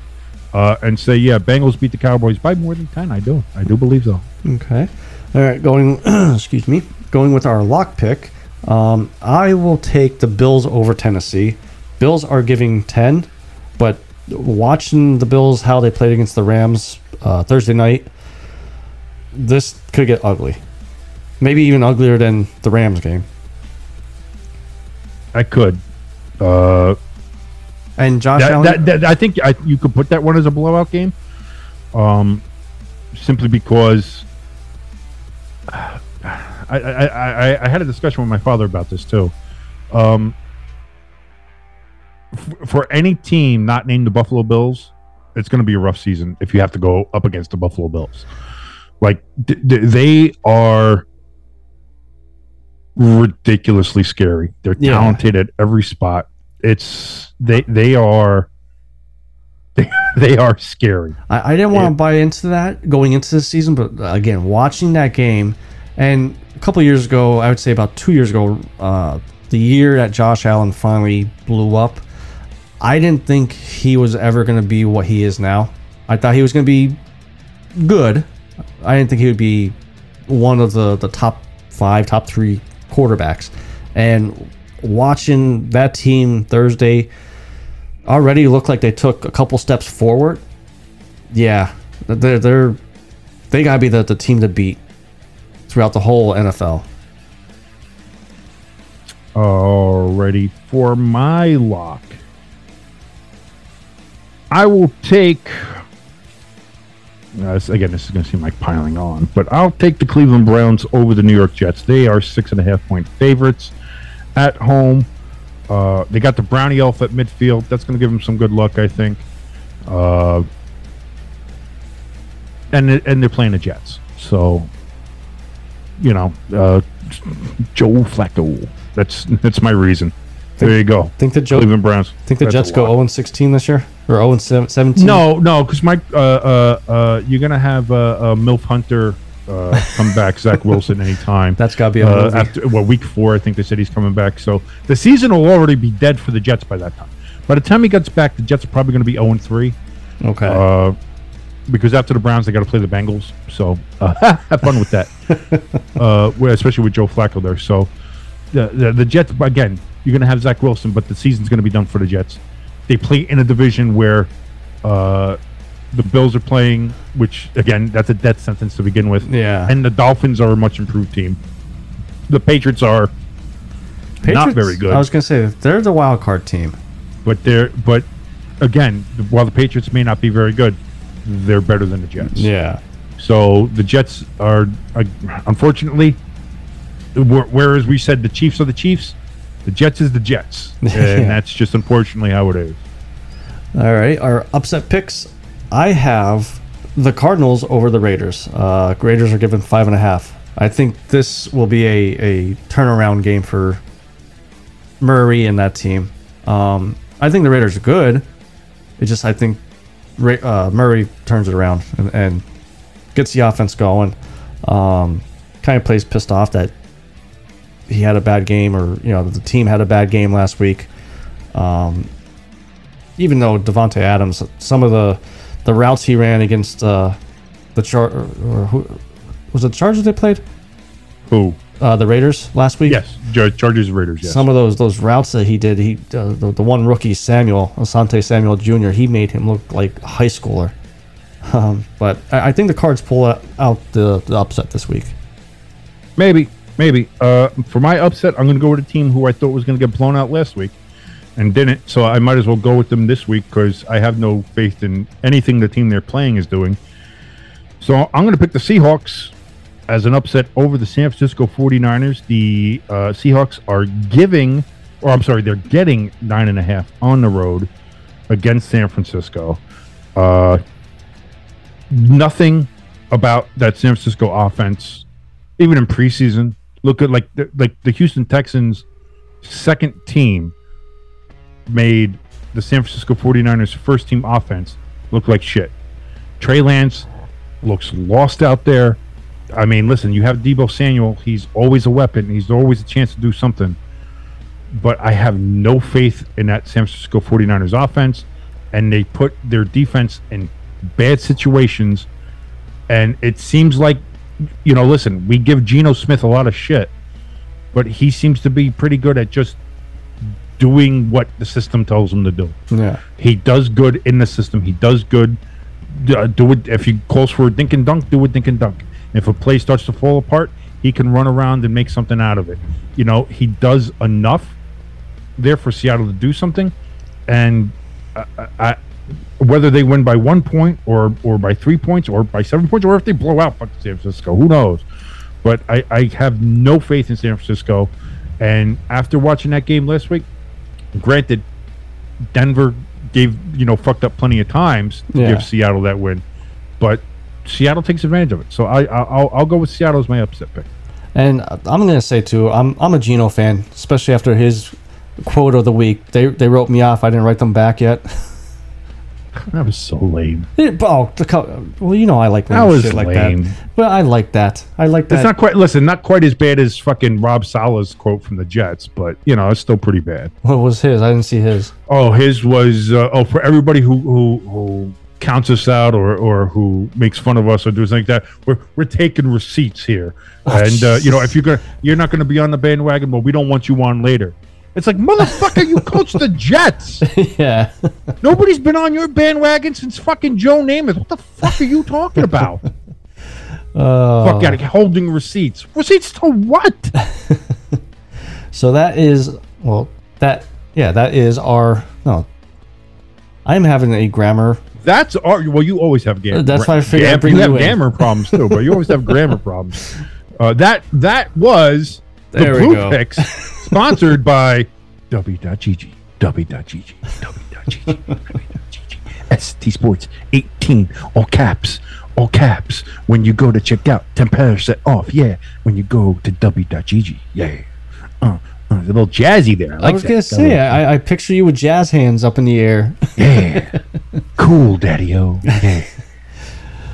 uh, and say yeah, Bengals beat the Cowboys by more than ten. I do, I do believe so. Okay. All right, going. excuse me. Going with our lock pick. Um, I will take the Bills over Tennessee. Bills are giving ten, but watching the Bills how they played against the Rams uh, Thursday night, this could get ugly. Maybe even uglier than the Rams game. I could. Uh, And Josh that, Allen. that, that- I think I, you could put that one as a blowout game, um, simply because I, I, I, had a discussion with my father about this too. Um, f- for any team not named the Buffalo Bills, it's going to be a rough season if you have to go up against the Buffalo Bills. Like th- th- they are ridiculously scary. They're Yeah. talented at every spot. It's they they are they, are scary. I, I didn't want to buy into that going into the season, but uh, again, watching that game, and a couple years ago, I would say about two years ago, uh, the year that Josh Allen finally blew up, I didn't think he was ever going to be what he is now. I thought he was going to be good. I didn't think he would be one of the, the top five, top three quarterbacks. And watching that team Thursday already looked like they took a couple steps forward yeah, they're they're they gotta be the, the team to beat throughout the whole NFL. Alrighty, for my lock, I will take. Uh, again, this is going to seem like piling on, but I'll take the Cleveland Browns over the New York Jets. They are six and a half point favorites at home. Uh, they got the Brownie Elf at midfield. That's going to give them some good luck, I think. Uh, and and they're playing the Jets, so you know, uh, Joe Flacco. That's that's my reason. There you go. Think the Joe, Cleveland Browns. think the Jets go lot. 0 and 16 this year or 0 and 17? No, no, because Mike, uh, uh, uh, you're gonna have uh, uh, Milf Hunter uh, come back, Zach Wilson anytime. That's gotta be a uh, after well, week four. I think they said he's coming back. So the season will already be dead for the Jets by that time. By the time he gets back, the Jets are probably going to be 0 and three. Okay. Uh, because after the Browns, they got to play the Bengals. So uh, have fun with that, uh, especially with Joe Flacco there. So the, the the Jets again, you're going to have Zach Wilson, but the season's going to be done for the Jets. They play in a division where uh, the Bills are playing, which again, that's a death sentence to begin with. Yeah. and the Dolphins are a much improved team. The Patriots are, not very good. I was gonna say they're the wild card team. but they're but again, while the Patriots may not be very good, they're better than the Jets. Yeah. So the Jets are, uh, unfortunately, whereas we said the Chiefs are the Chiefs, the Jets is the Jets, and Yeah. that's just unfortunately how it is. All right. Our upset picks. I have the Cardinals over the Raiders. Uh, Raiders are given five and a half. I think this will be a, a turnaround game for Murray and that team. Um, I think the Raiders are good. It just I think uh, Murray turns it around and, and gets the offense going. Um, kind of plays pissed off that he had a bad game or you know the team had a bad game last week. Um, even though Davante Adams, some of the the routes he ran against uh, the char or, or who was it the Chargers they played Who? uh, the Raiders last week. Yes, Char- Chargers Raiders. Yes. Some of those those routes that he did, he uh, the, the one rookie Samuel Asante Samuel Jr. He made him look like a high schooler. Um, but I, I think the Cards pull out out the, the upset this week. Maybe, maybe. Uh, for my upset, I'm going to go with a team who I thought was going to get blown out last week, and didn't. So I might as well go with them this week because I have no faith in anything the team they're playing is doing. So I'm going to pick the Seahawks as an upset over the San Francisco 49ers. The uh, Seahawks are giving, or I'm sorry, they're getting nine and a half on the road against San Francisco. Uh, nothing about that San Francisco offense, even in preseason, look at like the, like the Houston Texans' second team made the San Francisco 49ers' first team offense look like shit. Trey Lance looks lost out there. I mean, listen, you have Deebo Samuel. He's always a weapon. He's always a chance to do something. But I have no faith in that San Francisco 49ers offense. And they put their defense in bad situations. And it seems like, you know, listen, we give Geno Smith a lot of shit, but he seems to be pretty good at just doing what the system tells him to do. Yeah. He does good in the system. He does good. Uh, do it if he calls for a dink and dunk. Do a dink and dunk. If a play starts to fall apart, he can run around and make something out of it. You know, he does enough there for Seattle to do something, and I, I, whether they win by one point or or by three points or by seven points or if they blow out fucking San Francisco, who knows? But I, I have no faith in San Francisco, and after watching that game last week, granted, Denver gave you know fucked up plenty of times to Yeah. give Seattle that win, but Seattle takes advantage of it. So I I- I'll, I'll go with Seattle as my upset pick. And I'm gonna say too, I'm I'm a Geno fan, especially after his quote of the week. They they wrote me off. I didn't write them back yet. That was so lame. It- oh, the well, you know I like That was shit like lame. that. Well, I like that. I like that. It's not quite listen, not quite as bad as fucking Rob Saleh's quote from the Jets, but you know it's still pretty bad. what was his? I didn't see his. Oh, his was uh, oh for everybody who who who counts us out or or who makes fun of us or does anything like that. We're we're taking receipts here, and uh, you know if you're gonna you're not gonna be on the bandwagon, but we don't want you on later. It's like motherfucker, you coach the Jets. yeah. Nobody's been on your bandwagon since fucking Joe Namath. What the fuck are you talking about? Uh, Fuck out of holding receipts. Receipts to what? So that is well that yeah that is our no. I'm having a grammar. That's our well. You always have grammar. That's why I figured bring you you have in. grammar problems too, but you always have grammar problems. Uh, that that was the There we Blue go. Picks, sponsored by W.GG, W.GG, W.GG, W.GG, ST Sports 18, all caps, all caps. When you go to check out, 10% off, yeah. When you go to W.GG, yeah. Uh, uh, a little jazzy there. I, I was gonna say I, I picture you with jazz hands up in the air. yeah. cool, daddy-o. Yeah.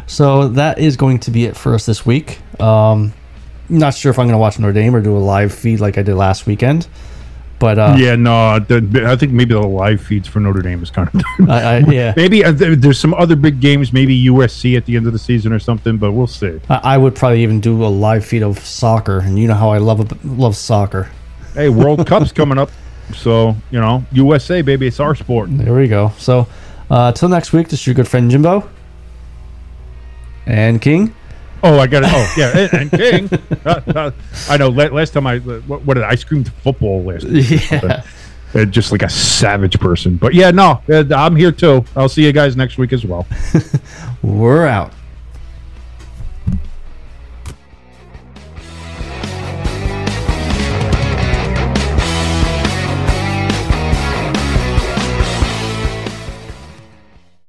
So that is going to be it for us this week. Um, not sure if I'm going to watch Notre Dame or do a live feed like I did last weekend, but uh, Yeah, no, the, I think maybe the live feeds for Notre Dame is kind of. I, I, yeah, maybe uh, there's some other big games, maybe USC at the end of the season or something, but we'll see. I, I would probably even do a live feed of soccer, and you know how I love love soccer. Hey, World Cup's coming up, so you know USA, baby, it's our sport. There we go. So uh, till next week, this is your good friend Jimbo and King. Oh, I got it. Oh, yeah, and, and King. Uh, uh, I know. Last time I what, what did I, I screamed football last? Yeah. Uh, just like a savage person. But yeah, no, uh, I'm here too. I'll see you guys next week as well. We're out.